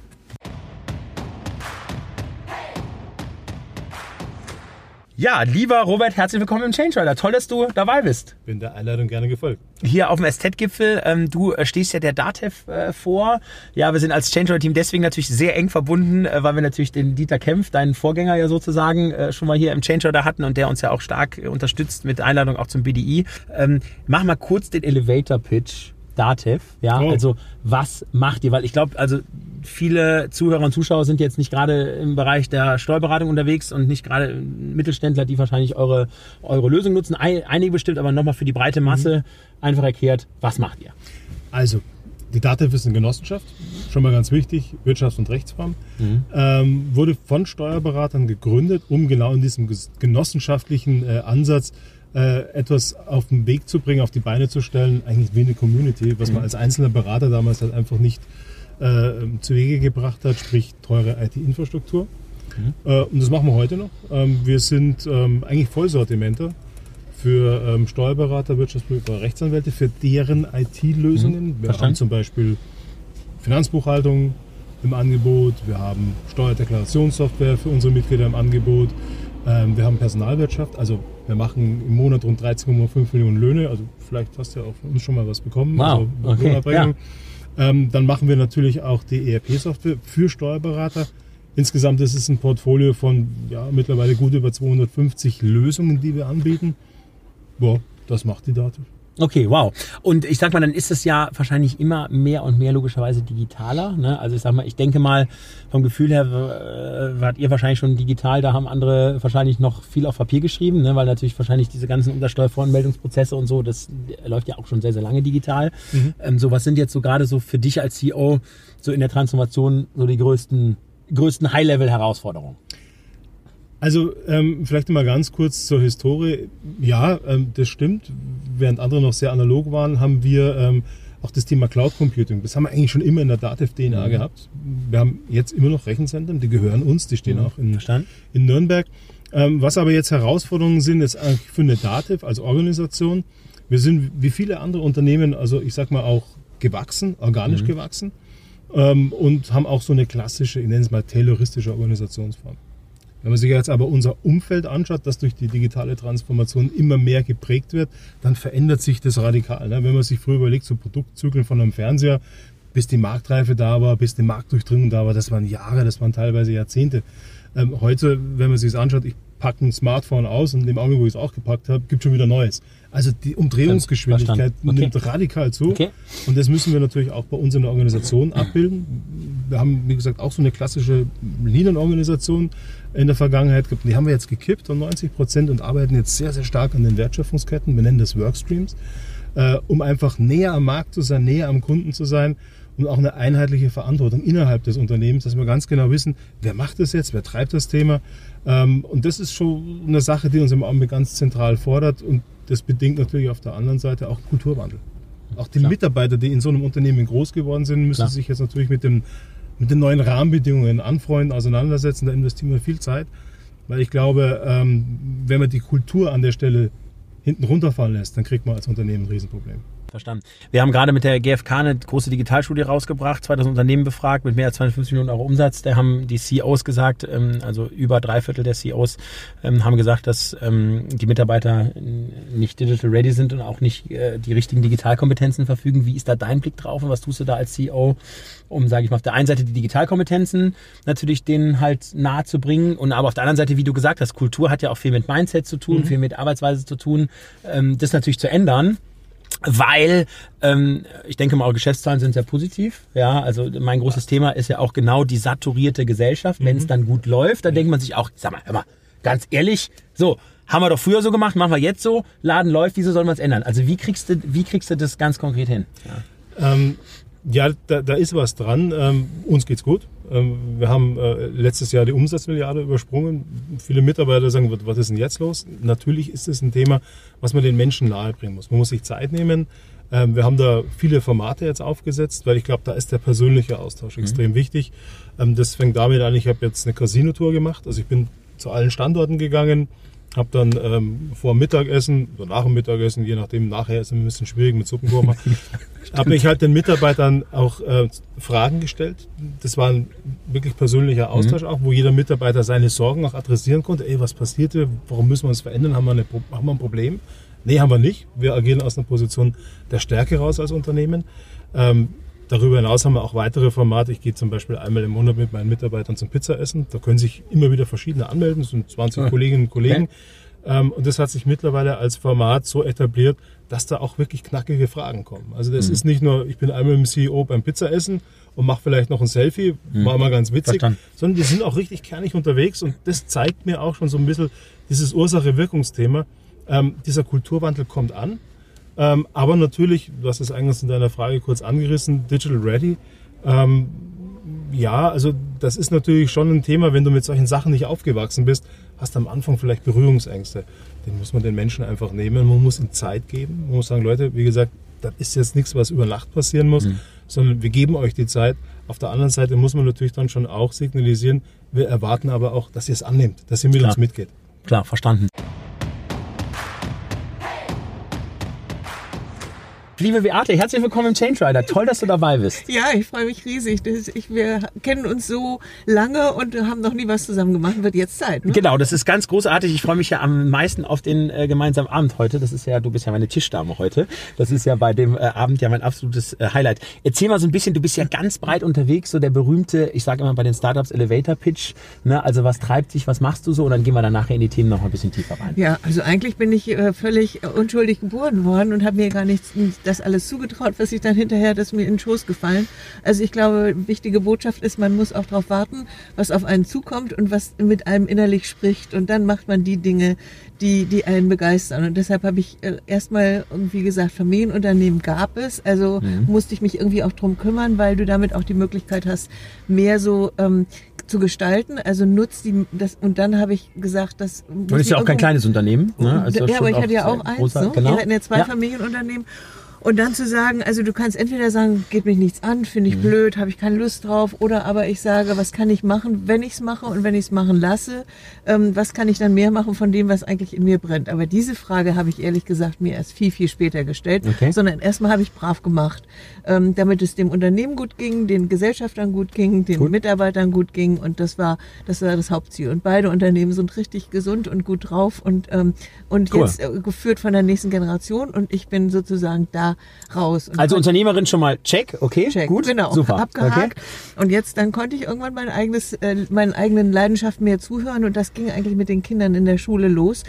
A: Ja, lieber Robert, herzlich willkommen im Change Rider. Toll, dass du dabei bist.
G: Bin der Einladung gerne gefolgt.
A: Hier auf dem Estet-Gipfel. Ähm, du äh, stehst ja der DATEV äh, vor. Ja, wir sind als Change Rider Team deswegen natürlich sehr eng verbunden, äh, weil wir natürlich den Dieter Kempf, deinen Vorgänger ja sozusagen, äh, schon mal hier im Change Rider hatten und der uns ja auch stark äh, unterstützt mit Einladung auch zum BDI. Ähm, mach mal kurz den Elevator Pitch. DATEV, ja,
G: Oh.
A: also was macht ihr? Weil ich glaube, also viele Zuhörer und Zuschauer sind jetzt nicht gerade im Bereich der Steuerberatung unterwegs und nicht gerade Mittelständler, die wahrscheinlich eure, eure Lösung nutzen. Ein, einige bestimmt, aber nochmal für die breite Masse einfach erklärt, was macht ihr?
G: Also, die DATEV ist eine Genossenschaft, schon mal ganz wichtig, Wirtschafts- und Rechtsform. Ähm, wurde von Steuerberatern gegründet, um genau in diesem genossenschaftlichen äh, Ansatz äh, etwas auf den Weg zu bringen, auf die Beine zu stellen, eigentlich wie eine Community, was man als einzelner Berater damals halt einfach nicht äh, zu Wege gebracht hat, sprich teure IT-Infrastruktur. Äh, und das machen wir heute noch. Ähm, wir sind ähm, eigentlich Vollsortimenter für ähm, Steuerberater, Wirtschaftsprüfer, Rechtsanwälte, für deren IT-Lösungen. Wir
A: verstanden.
G: haben zum Beispiel Finanzbuchhaltung im Angebot, wir haben Steuerdeklarationssoftware für unsere Mitglieder im Angebot, ähm, wir haben Personalwirtschaft, also wir machen im Monat rund 13,5 Millionen Löhne, also vielleicht hast du ja auch von uns schon mal was bekommen.
A: Wow,
G: also
A: okay,
G: Lohnerbringung. Ähm, dann machen wir natürlich auch die ERP-Software für Steuerberater. Insgesamt ist es ein Portfolio von ja, mittlerweile gut über 250 Lösungen, die wir anbieten. Boah, das macht die Daten.
A: Okay, wow. Und ich sag mal, dann ist es ja wahrscheinlich immer mehr und mehr logischerweise digitaler. Ne? Also ich sag mal, ich denke mal, vom Gefühl her äh, wart ihr wahrscheinlich schon digital, da haben andere wahrscheinlich noch viel auf Papier geschrieben, ne? weil natürlich wahrscheinlich diese ganzen Umsatzsteuervoranmeldungsprozesse und so, das läuft ja auch schon sehr, sehr lange digital. Ähm, so, was sind jetzt so gerade so für dich als CEO so in der Transformation so die größten, größten High-Level-Herausforderungen?
G: Also ähm, vielleicht mal ganz kurz zur Historie. Ja, ähm, das stimmt. Während andere noch sehr analog waren, haben wir ähm, auch das Thema Cloud Computing. Das haben wir eigentlich schon immer in der Datev DNA gehabt. Wir haben jetzt immer noch Rechenzentren, die gehören uns, die stehen auch in, in Nürnberg. Ähm, was aber jetzt Herausforderungen sind, ist eigentlich für eine Datev als Organisation. Wir sind wie viele andere Unternehmen, also ich sag mal auch gewachsen, organisch gewachsen ähm, und haben auch so eine klassische, ich nenne es mal tayloristische Organisationsform. Wenn man sich jetzt aber unser Umfeld anschaut, das durch die digitale Transformation immer mehr geprägt wird, dann verändert sich das radikal. Ne? Wenn man sich früher überlegt, so Produktzyklen von einem Fernseher, bis die Marktreife da war, bis die Marktdurchdringung da war, das waren Jahre, das waren teilweise Jahrzehnte. Ähm, heute, wenn man sich das anschaut, ich packe ein Smartphone aus und in dem Augenblick, wo ich es auch gepackt habe, gibt schon wieder Neues. Also die Umdrehungsgeschwindigkeit.
A: Okay.
G: nimmt radikal zu.
A: Okay.
G: Und das müssen wir natürlich auch bei uns in der Organisation abbilden. Wir haben, wie gesagt, auch so eine klassische Linienorganisation in der Vergangenheit gehabt. Die haben wir jetzt gekippt um 90 Prozent und arbeiten jetzt sehr, sehr stark an den Wertschöpfungsketten. Wir nennen das Workstreams, äh, um einfach näher am Markt zu sein, näher am Kunden zu sein und auch eine einheitliche Verantwortung innerhalb des Unternehmens, dass wir ganz genau wissen, wer macht das jetzt, wer treibt das Thema. Ähm, und das ist schon eine Sache, die uns im Augenblick ganz zentral fordert und das bedingt natürlich auf der anderen Seite auch Kulturwandel. Auch die
A: Klar.
G: Mitarbeiter, die in so einem Unternehmen groß geworden sind, müssen
A: Klar.
G: sich jetzt natürlich mit, dem, mit den neuen Rahmenbedingungen anfreunden, auseinandersetzen. Da investieren wir viel Zeit, weil ich glaube, ähm, wenn man die Kultur an der Stelle hinten runterfallen lässt, dann kriegt man als Unternehmen ein Riesenproblem.
A: Verstanden. Wir haben gerade mit der GfK eine große Digitalstudie rausgebracht, 2000 Unternehmen befragt mit mehr als 250 Millionen Euro Umsatz. Da haben die CEOs gesagt, ähm, also über drei Viertel der CEOs ähm, haben gesagt, dass ähm, die Mitarbeiter nicht digital ready sind und auch nicht äh, die richtigen Digitalkompetenzen verfügen. Wie ist da dein Blick drauf und was tust du da als CEO, um, sage ich mal, auf der einen Seite die Digitalkompetenzen natürlich denen halt nahe zu bringen und aber auf der anderen Seite, wie du gesagt hast, Kultur hat ja auch viel mit Mindset zu tun, mhm. viel mit Arbeitsweise zu tun, das natürlich zu ändern weil ähm, ich denke mal, eure Geschäftszahlen sind sehr positiv. Ja, also mein großes Thema ist ja auch genau die saturierte Gesellschaft. Wenn es mhm. dann gut läuft, dann denkt man sich auch, sag mal, hör mal, ganz ehrlich, so haben wir doch früher so gemacht, machen wir jetzt so, Laden läuft, wieso soll man es ändern? Also wie kriegst du, wie kriegst du das ganz konkret hin?
G: Ja, ähm, ja da, da ist was dran. Ähm, uns geht's gut. Ähm, wir haben äh, letztes Jahr die Umsatzmilliarde übersprungen. Viele Mitarbeiter sagen, was ist denn jetzt los? Natürlich ist es ein Thema, was man den Menschen nahebringen muss. Man muss sich Zeit nehmen. Ähm, wir haben da viele Formate jetzt aufgesetzt, weil ich glaube, da ist der persönliche Austausch mhm. extrem wichtig. Ähm, das fängt damit an, ich habe jetzt eine Casino-Tour gemacht. Also ich bin zu allen Standorten gegangen, habe dann ähm, vor Mittagessen oder nach dem Mittagessen, je nachdem, nachher ist es ein bisschen schwierig mit Suppenkurma, habe ich halt den Mitarbeitern auch äh, Fragen gestellt. Das war ein wirklich persönlicher Austausch mhm. auch, wo jeder Mitarbeiter seine Sorgen auch adressieren konnte. Ey, was passierte? Warum müssen wir uns verändern? Haben wir, eine, haben wir ein Problem? Nee, haben wir nicht. Wir agieren aus einer Position der Stärke raus als Unternehmen. Ähm, Darüber hinaus haben wir auch weitere Formate. Ich gehe zum Beispiel einmal im Monat mit meinen Mitarbeitern zum Pizzaessen. Da können sich immer wieder verschiedene anmelden. Das sind 20 ja. Kolleginnen und Kollegen. Okay. Ähm, und das hat sich mittlerweile als Format so etabliert, dass da auch wirklich knackige Fragen kommen. Also das mhm. ist nicht nur, ich bin einmal im CEO beim Pizzaessen und mache vielleicht noch ein Selfie, mhm. war mal ganz witzig, Verstanden. sondern die sind auch richtig kernig unterwegs und das zeigt mir auch schon so ein bisschen dieses Ursache-Wirkungsthema. Ähm, dieser Kulturwandel kommt an ähm, aber natürlich, du hast es eingangs in deiner Frage kurz angerissen, Digital Ready. Ähm, ja, also das ist natürlich schon ein Thema, wenn du mit solchen Sachen nicht aufgewachsen bist, hast am Anfang vielleicht Berührungsängste. Den muss man den Menschen einfach nehmen. Man muss ihnen Zeit geben. Man muss sagen, Leute, wie gesagt, das ist jetzt nichts, was über Nacht passieren muss, mhm. sondern wir geben euch die Zeit. Auf der anderen Seite muss man natürlich dann schon auch signalisieren, wir erwarten aber auch, dass ihr es annimmt, dass ihr mit
A: Klar.
G: uns mitgeht.
A: Klar, verstanden. Liebe Beate, herzlich willkommen im Change Rider. Toll, dass du dabei bist.
H: Ja, ich freue mich riesig. Ich, wir kennen uns so lange und haben noch nie was zusammen gemacht. Wird jetzt Zeit. Ne?
A: Genau, das ist ganz großartig. Ich freue mich ja am meisten auf den äh, gemeinsamen Abend heute. Das ist ja, du bist ja meine Tischdame heute. Das ist ja bei dem äh, Abend ja mein absolutes äh, Highlight. Erzähl mal so ein bisschen, du bist ja ganz breit unterwegs, so der berühmte, ich sage immer bei den Startups Elevator Pitch. Ne? Also was treibt dich, was machst du so? Und dann gehen wir dann nachher in die Themen noch ein bisschen tiefer rein.
H: Ja, also eigentlich bin ich äh, völlig unschuldig geboren worden und habe mir gar nichts das alles zugetraut, was ich dann hinterher, das mir in den Schoß gefallen. Also ich glaube, wichtige Botschaft ist, man muss auch darauf warten, was auf einen zukommt und was mit einem innerlich spricht. Und dann macht man die Dinge, die, die einen begeistern. Und deshalb habe ich äh, erstmal irgendwie gesagt, Familienunternehmen gab es. Also mhm. musste ich mich irgendwie auch drum kümmern, weil du damit auch die Möglichkeit hast, mehr so ähm, zu gestalten. Also nutzt die das und dann habe ich gesagt, das
A: und ist ja auch kein kleines Unternehmen.
H: Ne? Also ja, aber ich hatte ja auch eins. Großer, ne? Genau. Wir hatten ja zwei ja. Familienunternehmen und dann zu sagen, also du kannst entweder sagen, geht mich nichts an, finde ich mhm. blöd, habe ich keine Lust drauf, oder aber ich sage, was kann ich machen, wenn ich es mache und wenn ich es machen lasse, ähm, was kann ich dann mehr machen von dem, was eigentlich in mir brennt. Aber diese Frage habe ich ehrlich gesagt mir erst viel, viel später gestellt, okay. sondern erstmal habe ich brav gemacht, ähm, damit es dem Unternehmen gut ging, den Gesellschaftern gut ging, den gut. Mitarbeitern gut ging und das war, das war das Hauptziel. Und beide Unternehmen sind richtig gesund und gut drauf und, ähm, und cool. jetzt äh, geführt von der nächsten Generation und ich bin sozusagen da raus. Und
A: also Unternehmerin schon mal check, okay,
H: check,
A: gut,
H: genau, super, abgehakt. Okay. Und jetzt dann konnte ich irgendwann mein eigenes, äh, meinen eigenen Leidenschaften mehr zuhören und das ging eigentlich mit den Kindern in der Schule los,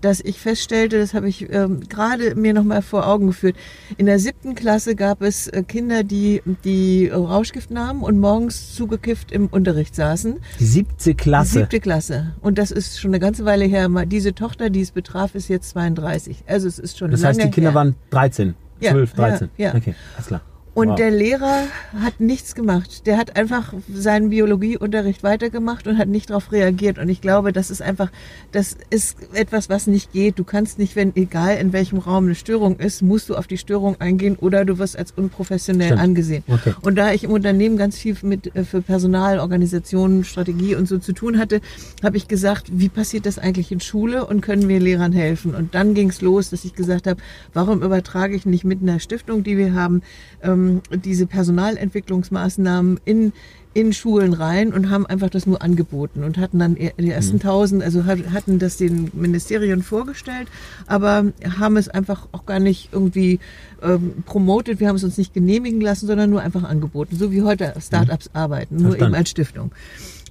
H: dass ich feststellte, das habe ich ähm, gerade mir noch mal vor Augen geführt. In der siebten Klasse gab es äh, Kinder, die die Rauschgift nahmen und morgens zugekifft im Unterricht saßen.
A: Siebte Klasse.
H: Siebte Klasse. Und das ist schon eine ganze Weile her. Diese Tochter, die es betraf, ist jetzt 32. Also es ist schon
A: Das heißt, die Kinder
H: her.
A: waren 13. 12, 13.
H: Ja, ja.
A: Okay, alles klar.
H: Und
A: Wow.
H: der Lehrer hat nichts gemacht. Der hat einfach seinen Biologieunterricht weitergemacht und hat nicht darauf reagiert. Und ich glaube, das ist einfach, das ist etwas, was nicht geht. Du kannst nicht, wenn egal in welchem Raum eine Störung ist, musst du auf die Störung eingehen oder du wirst als unprofessionell
A: Stimmt.
H: angesehen.
A: Okay.
H: Und da ich im Unternehmen ganz viel mit äh, für Personal, Organisationen, Strategie und so zu tun hatte, habe ich gesagt, wie passiert das eigentlich in Schule und können wir Lehrern helfen? Und dann ging es los, dass ich gesagt habe, warum übertrage ich nicht mit einer Stiftung, die wir haben, ähm, diese Personalentwicklungsmaßnahmen in in Schulen rein und haben einfach das nur angeboten und hatten dann die ersten tausend, also hat- hatten das den Ministerien vorgestellt, aber haben es einfach auch gar nicht irgendwie ähm, promotet, wir haben es uns nicht genehmigen lassen, sondern nur einfach angeboten, so wie heute Startups arbeiten, nur
A: Verstanden.
H: eben als Stiftung.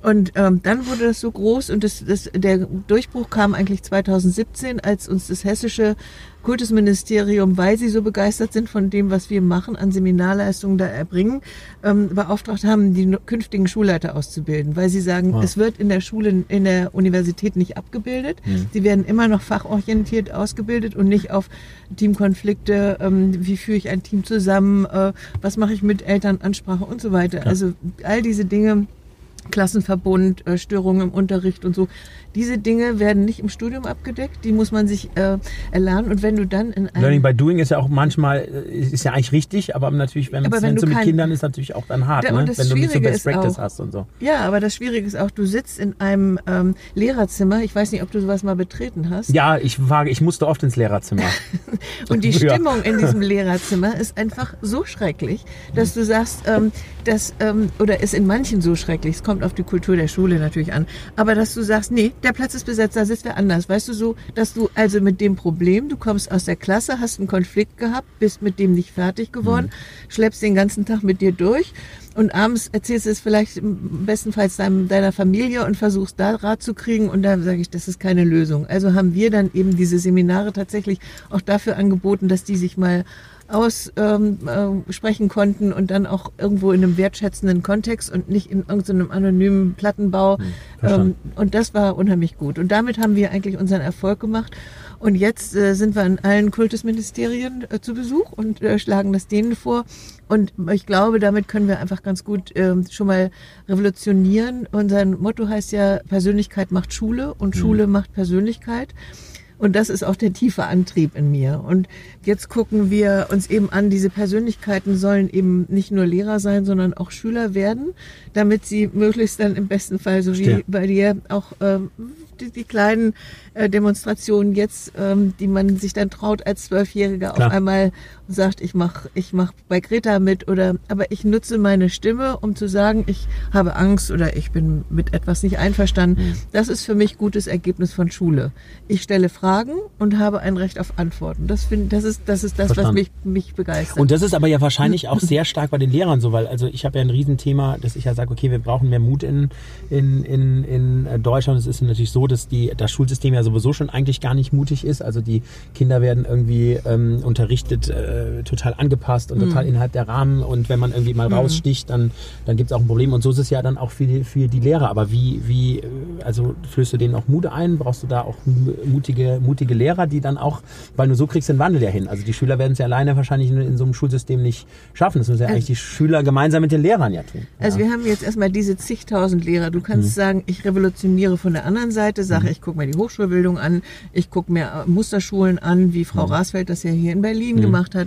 H: Und ähm, dann wurde das so groß und das, das, der Durchbruch kam eigentlich 2017, als uns das hessische Kultusministerium, weil sie so begeistert sind von dem, was wir machen, an Seminarleistungen da erbringen, ähm, beauftragt haben, die künftigen Schulleiter auszubilden, weil sie sagen,
A: Wow.
H: es wird in der Schule, in der Universität nicht abgebildet. Sie werden immer noch fachorientiert ausgebildet und nicht auf Teamkonflikte, ähm, wie führe ich ein Team zusammen, äh, was mache ich mit Elternansprache und so weiter.
A: Klar.
H: Also all diese Dinge Klassenverbund, äh, Störungen im Unterricht und so. Diese Dinge werden nicht im Studium abgedeckt, die muss man sich äh, erlernen. Und wenn du dann in
A: Learning by Doing ist ja auch manchmal, äh, ist ja eigentlich richtig, aber natürlich, wenn
H: Aber wenn du
A: so mit Kindern ist, natürlich auch dann hart,
H: Da-
A: ne? wenn du nicht so Best Practice
H: auch-
A: hast und so.
H: Ja, aber das Schwierige ist auch, du sitzt in einem ähm, Lehrerzimmer. Ich weiß nicht, ob du sowas mal betreten hast.
A: Ja, ich wage, ich musste oft ins Lehrerzimmer.
H: Und die
A: Ja.
H: Stimmung in diesem Lehrerzimmer ist einfach so schrecklich, dass du sagst, ähm, dass, ähm, oder ist in manchen so schrecklich, es kommt auf die Kultur der Schule natürlich an, aber dass du sagst, nee, der Platz ist besetzt, da sitzt wer anders. Weißt du so, dass du also mit dem Problem, du kommst aus der Klasse, hast einen Konflikt gehabt, bist mit dem nicht fertig geworden, schleppst den ganzen Tag mit dir durch und abends erzählst du es vielleicht bestenfalls deinem, deiner Familie und versuchst da Rat zu kriegen und da sage ich, das ist keine Lösung. Also haben wir dann eben diese Seminare tatsächlich auch dafür angeboten, dass die sich mal aussprechen ähm, äh, sprechen konnten und dann auch irgendwo in einem wertschätzenden Kontext und nicht in irgendeinem anonymen Plattenbau.
A: verstanden.
H: ähm, und das war unheimlich gut. Und damit haben wir eigentlich unseren Erfolg gemacht. Und jetzt äh, sind wir in allen Kultusministerien äh, zu Besuch und äh, schlagen das denen vor. Und ich glaube, damit können wir einfach ganz gut ähm, schon mal revolutionieren. Unser Motto heißt ja, Persönlichkeit macht Schule und Schule macht Persönlichkeit. Und das ist auch der tiefe Antrieb in mir. Und jetzt gucken wir uns eben an, diese Persönlichkeiten sollen eben nicht nur Lehrer sein, sondern auch Schüler werden, damit sie möglichst dann im besten Fall, so wie
A: Verstehe.
H: bei dir, auch ähm, die, die kleinen äh, Demonstrationen jetzt, ähm, die man sich dann traut als Zwölfjähriger auf einmal sagt, ich mach, ich mach bei Greta mit oder, aber ich nutze meine Stimme, um zu sagen, ich habe Angst oder ich bin mit etwas nicht einverstanden.
A: Mhm.
H: Das ist für mich gutes Ergebnis von Schule. Ich stelle Fragen und habe ein Recht auf Antworten. Das finde, das ist, das ist das, was
A: Verstanden.
H: mich, mich begeistert.
A: Und das ist aber ja wahrscheinlich auch sehr stark bei den Lehrern so, weil also ich habe ja ein Riesenthema, dass ich ja sage, okay, wir brauchen mehr Mut in, in, in, in Deutschland. Es ist natürlich so, dass die, das Schulsystem ja sowieso schon eigentlich gar nicht mutig ist. Also die Kinder werden irgendwie ähm, unterrichtet, äh, total angepasst und total innerhalb der Rahmen. Und wenn man irgendwie mal raussticht, dann, dann gibt es auch ein Problem. Und so ist es ja dann auch für die, für die Lehrer. Aber wie, wie, äh, also flößt du denen auch Mut ein? Brauchst du da auch mutige, mutige Lehrer, die dann auch, weil nur so kriegst du den Wandel ja hin. Also die Schüler werden es ja alleine wahrscheinlich in, in so einem Schulsystem nicht schaffen. Das müssen ja eigentlich die Schüler gemeinsam mit den Lehrern ja tun.
H: Also
A: ja.
H: wir haben jetzt erstmal diese zigtausend Lehrer. Du kannst sagen, ich revolutioniere von der anderen Seite, sage, ich gucke mir die Hochschulbildung an, ich gucke mir äh, Musterschulen an, wie Frau Rasfeld das ja hier in Berlin gemacht hat.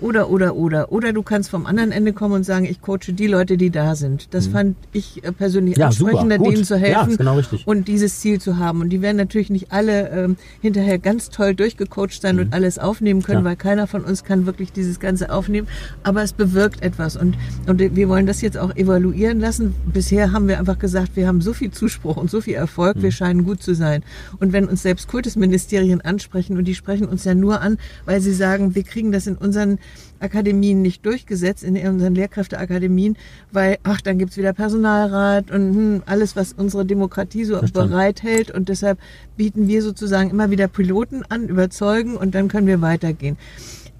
H: Oder, oder, oder. Oder du kannst vom anderen Ende kommen und sagen, ich coache die Leute, die da sind. Das fand ich äh, persönlich
A: Ja,
H: ansprechender, denen zu
A: Ja,
H: helfen
A: ist genau richtig.
H: und dieses Ziel zu haben. Und die werden natürlich nicht alle ähm, hinterher ganz toll durchgecoacht sein und alles aufnehmen können,
A: Mhm. Klar.
H: weil keiner von uns kann wirklich dieses Ganze aufnehmen. Aber es bewirkt etwas. Und, und wir wollen das jetzt auch evaluieren lassen. Bisher haben wir einfach gesagt, wir haben so viel Zuspruch und so viel Erfolg,
A: Mhm.
H: wir scheinen gut zu sein. Und wenn uns selbst Kultusministerien ansprechen, und die sprechen uns ja nur an, weil sie sagen, wir kriegen das in unseren Akademien nicht durchgesetzt, in unseren Lehrkräfteakademien, weil, ach, dann gibt's wieder Personalrat und hm, alles, was unsere Demokratie so
A: Verstanden.
H: bereithält. Und deshalb bieten wir sozusagen immer wieder Piloten an, überzeugen und dann können wir weitergehen.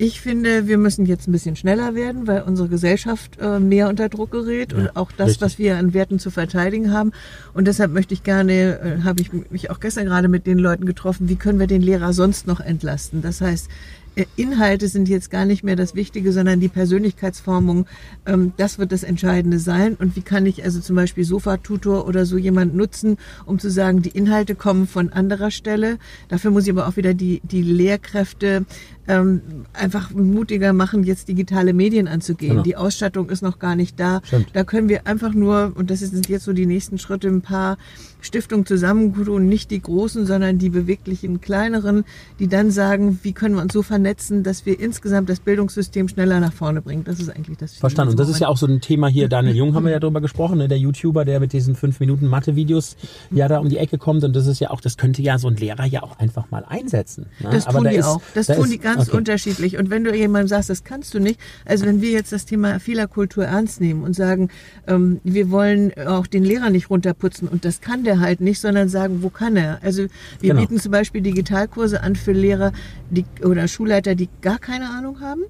H: Ich finde, wir müssen jetzt ein bisschen schneller werden, weil unsere Gesellschaft äh, mehr unter Druck gerät und auch das,
A: richtig.
H: was wir an Werten zu verteidigen haben. Und deshalb möchte ich gerne, äh, habe ich mich auch gestern gerade mit den Leuten getroffen, wie können wir den Lehrer sonst noch entlasten? Das heißt, Inhalte sind jetzt gar nicht mehr das Wichtige, sondern die Persönlichkeitsformung, ähm, das wird das Entscheidende sein. Und wie kann ich also zum Beispiel Sofa-Tutor oder so jemand nutzen, um zu sagen, die Inhalte kommen von anderer Stelle. Dafür muss ich aber auch wieder die, die Lehrkräfte ähm, einfach mutiger machen, jetzt digitale Medien anzugehen.
A: Genau.
H: Die Ausstattung ist noch gar nicht da.
A: Stimmt.
H: Da können wir einfach nur, und das sind jetzt so die nächsten Schritte, ein paar Stiftungen zusammentun, nicht die großen, sondern die beweglichen kleineren, die dann sagen, wie können wir uns so vernetzen, dass wir insgesamt das Bildungssystem schneller nach vorne bringen. Das ist eigentlich das.
A: Verstanden. Und das ist ja auch so ein Thema hier. Daniel Jung haben wir ja drüber gesprochen, ne? der YouTuber, der mit diesen fünf Minuten Mathe-Videos ja da um die Ecke kommt. Und das ist ja auch, das könnte ja so ein Lehrer ja auch einfach mal einsetzen. Ne?
H: Das
A: Aber
H: tun
A: da
H: die
A: ist-
H: auch. Das
A: da
H: tun
A: ist-
H: die ganz
A: okay.
H: unterschiedlich. Und wenn du jemandem sagst, das kannst du nicht, also wenn wir jetzt das Thema Fehlerkultur ernst nehmen und sagen, ähm, wir wollen auch den Lehrer nicht runterputzen und das kann der halt nicht, sondern sagen, wo kann er? Also wir
A: Genau.
H: bieten zum Beispiel Digitalkurse an für Lehrer die, oder Schulleiter, die gar keine Ahnung haben.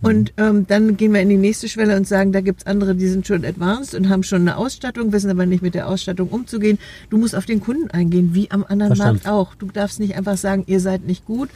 H: Und ähm, dann gehen wir in die nächste Schwelle und sagen, da gibt's andere, die sind schon advanced und haben schon eine Ausstattung, wissen aber nicht mit der Ausstattung umzugehen. Du musst auf den Kunden eingehen, wie am anderen
A: Verstanden.
H: Markt auch. Du darfst nicht einfach sagen, ihr seid nicht gut.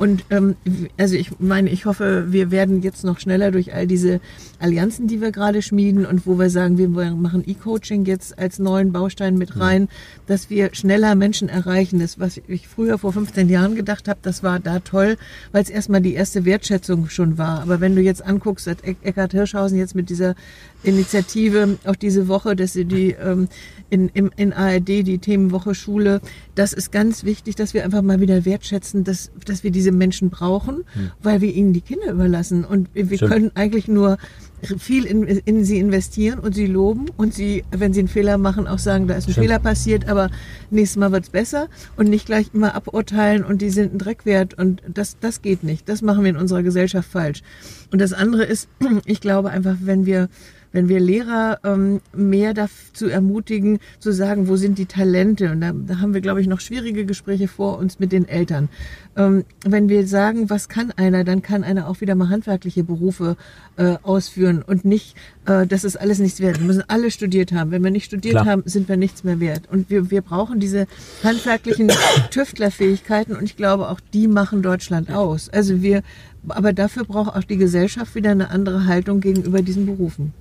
H: Und ähm, also ich meine, ich hoffe, wir werden jetzt noch schneller durch all diese Allianzen, die wir gerade schmieden und wo wir sagen, wir machen E-Coaching jetzt als neuen Baustein mit rein, dass wir schneller Menschen erreichen. Das, was ich früher vor 15 Jahren gedacht habe, das war da toll, weil es erstmal die erste Wertschätzung schon war. Aber wenn du jetzt anguckst, hat Eck- Eckhard Hirschhausen jetzt mit dieser Initiative auch diese Woche, dass sie die ähm, in, im, in ARD die Themenwoche Schule, das ist ganz wichtig, dass wir einfach mal wieder wertschätzen, dass, dass wir diese Menschen brauchen, weil wir ihnen die Kinder überlassen. Und wir wir können eigentlich nur viel in, in sie investieren und sie loben und sie, wenn sie einen Fehler machen, auch sagen, da ist ein
A: Stimmt.
H: Fehler passiert, aber nächstes Mal wird's besser und nicht gleich immer aburteilen und die sind ein Dreck wert und das, das geht nicht. Das machen wir in unserer Gesellschaft falsch. Und das andere ist, ich glaube einfach, wenn wir wenn wir Lehrer ähm, mehr dazu ermutigen, zu sagen, wo sind die Talente? Und da, da haben wir, glaube ich, noch schwierige Gespräche vor uns mit den Eltern. Ähm, wenn wir sagen, was kann einer, dann kann einer auch wieder mal handwerkliche Berufe äh, ausführen und nicht, äh, das ist alles nichts wert. Wir müssen alle studiert haben. Wenn wir nicht studiert
A: Klar.
H: haben, sind wir nichts mehr wert. Und wir, wir brauchen diese handwerklichen Tüftlerfähigkeiten und ich glaube, auch die machen Deutschland aus. Also wir, aber dafür braucht auch die Gesellschaft wieder eine andere Haltung gegenüber diesen Berufen.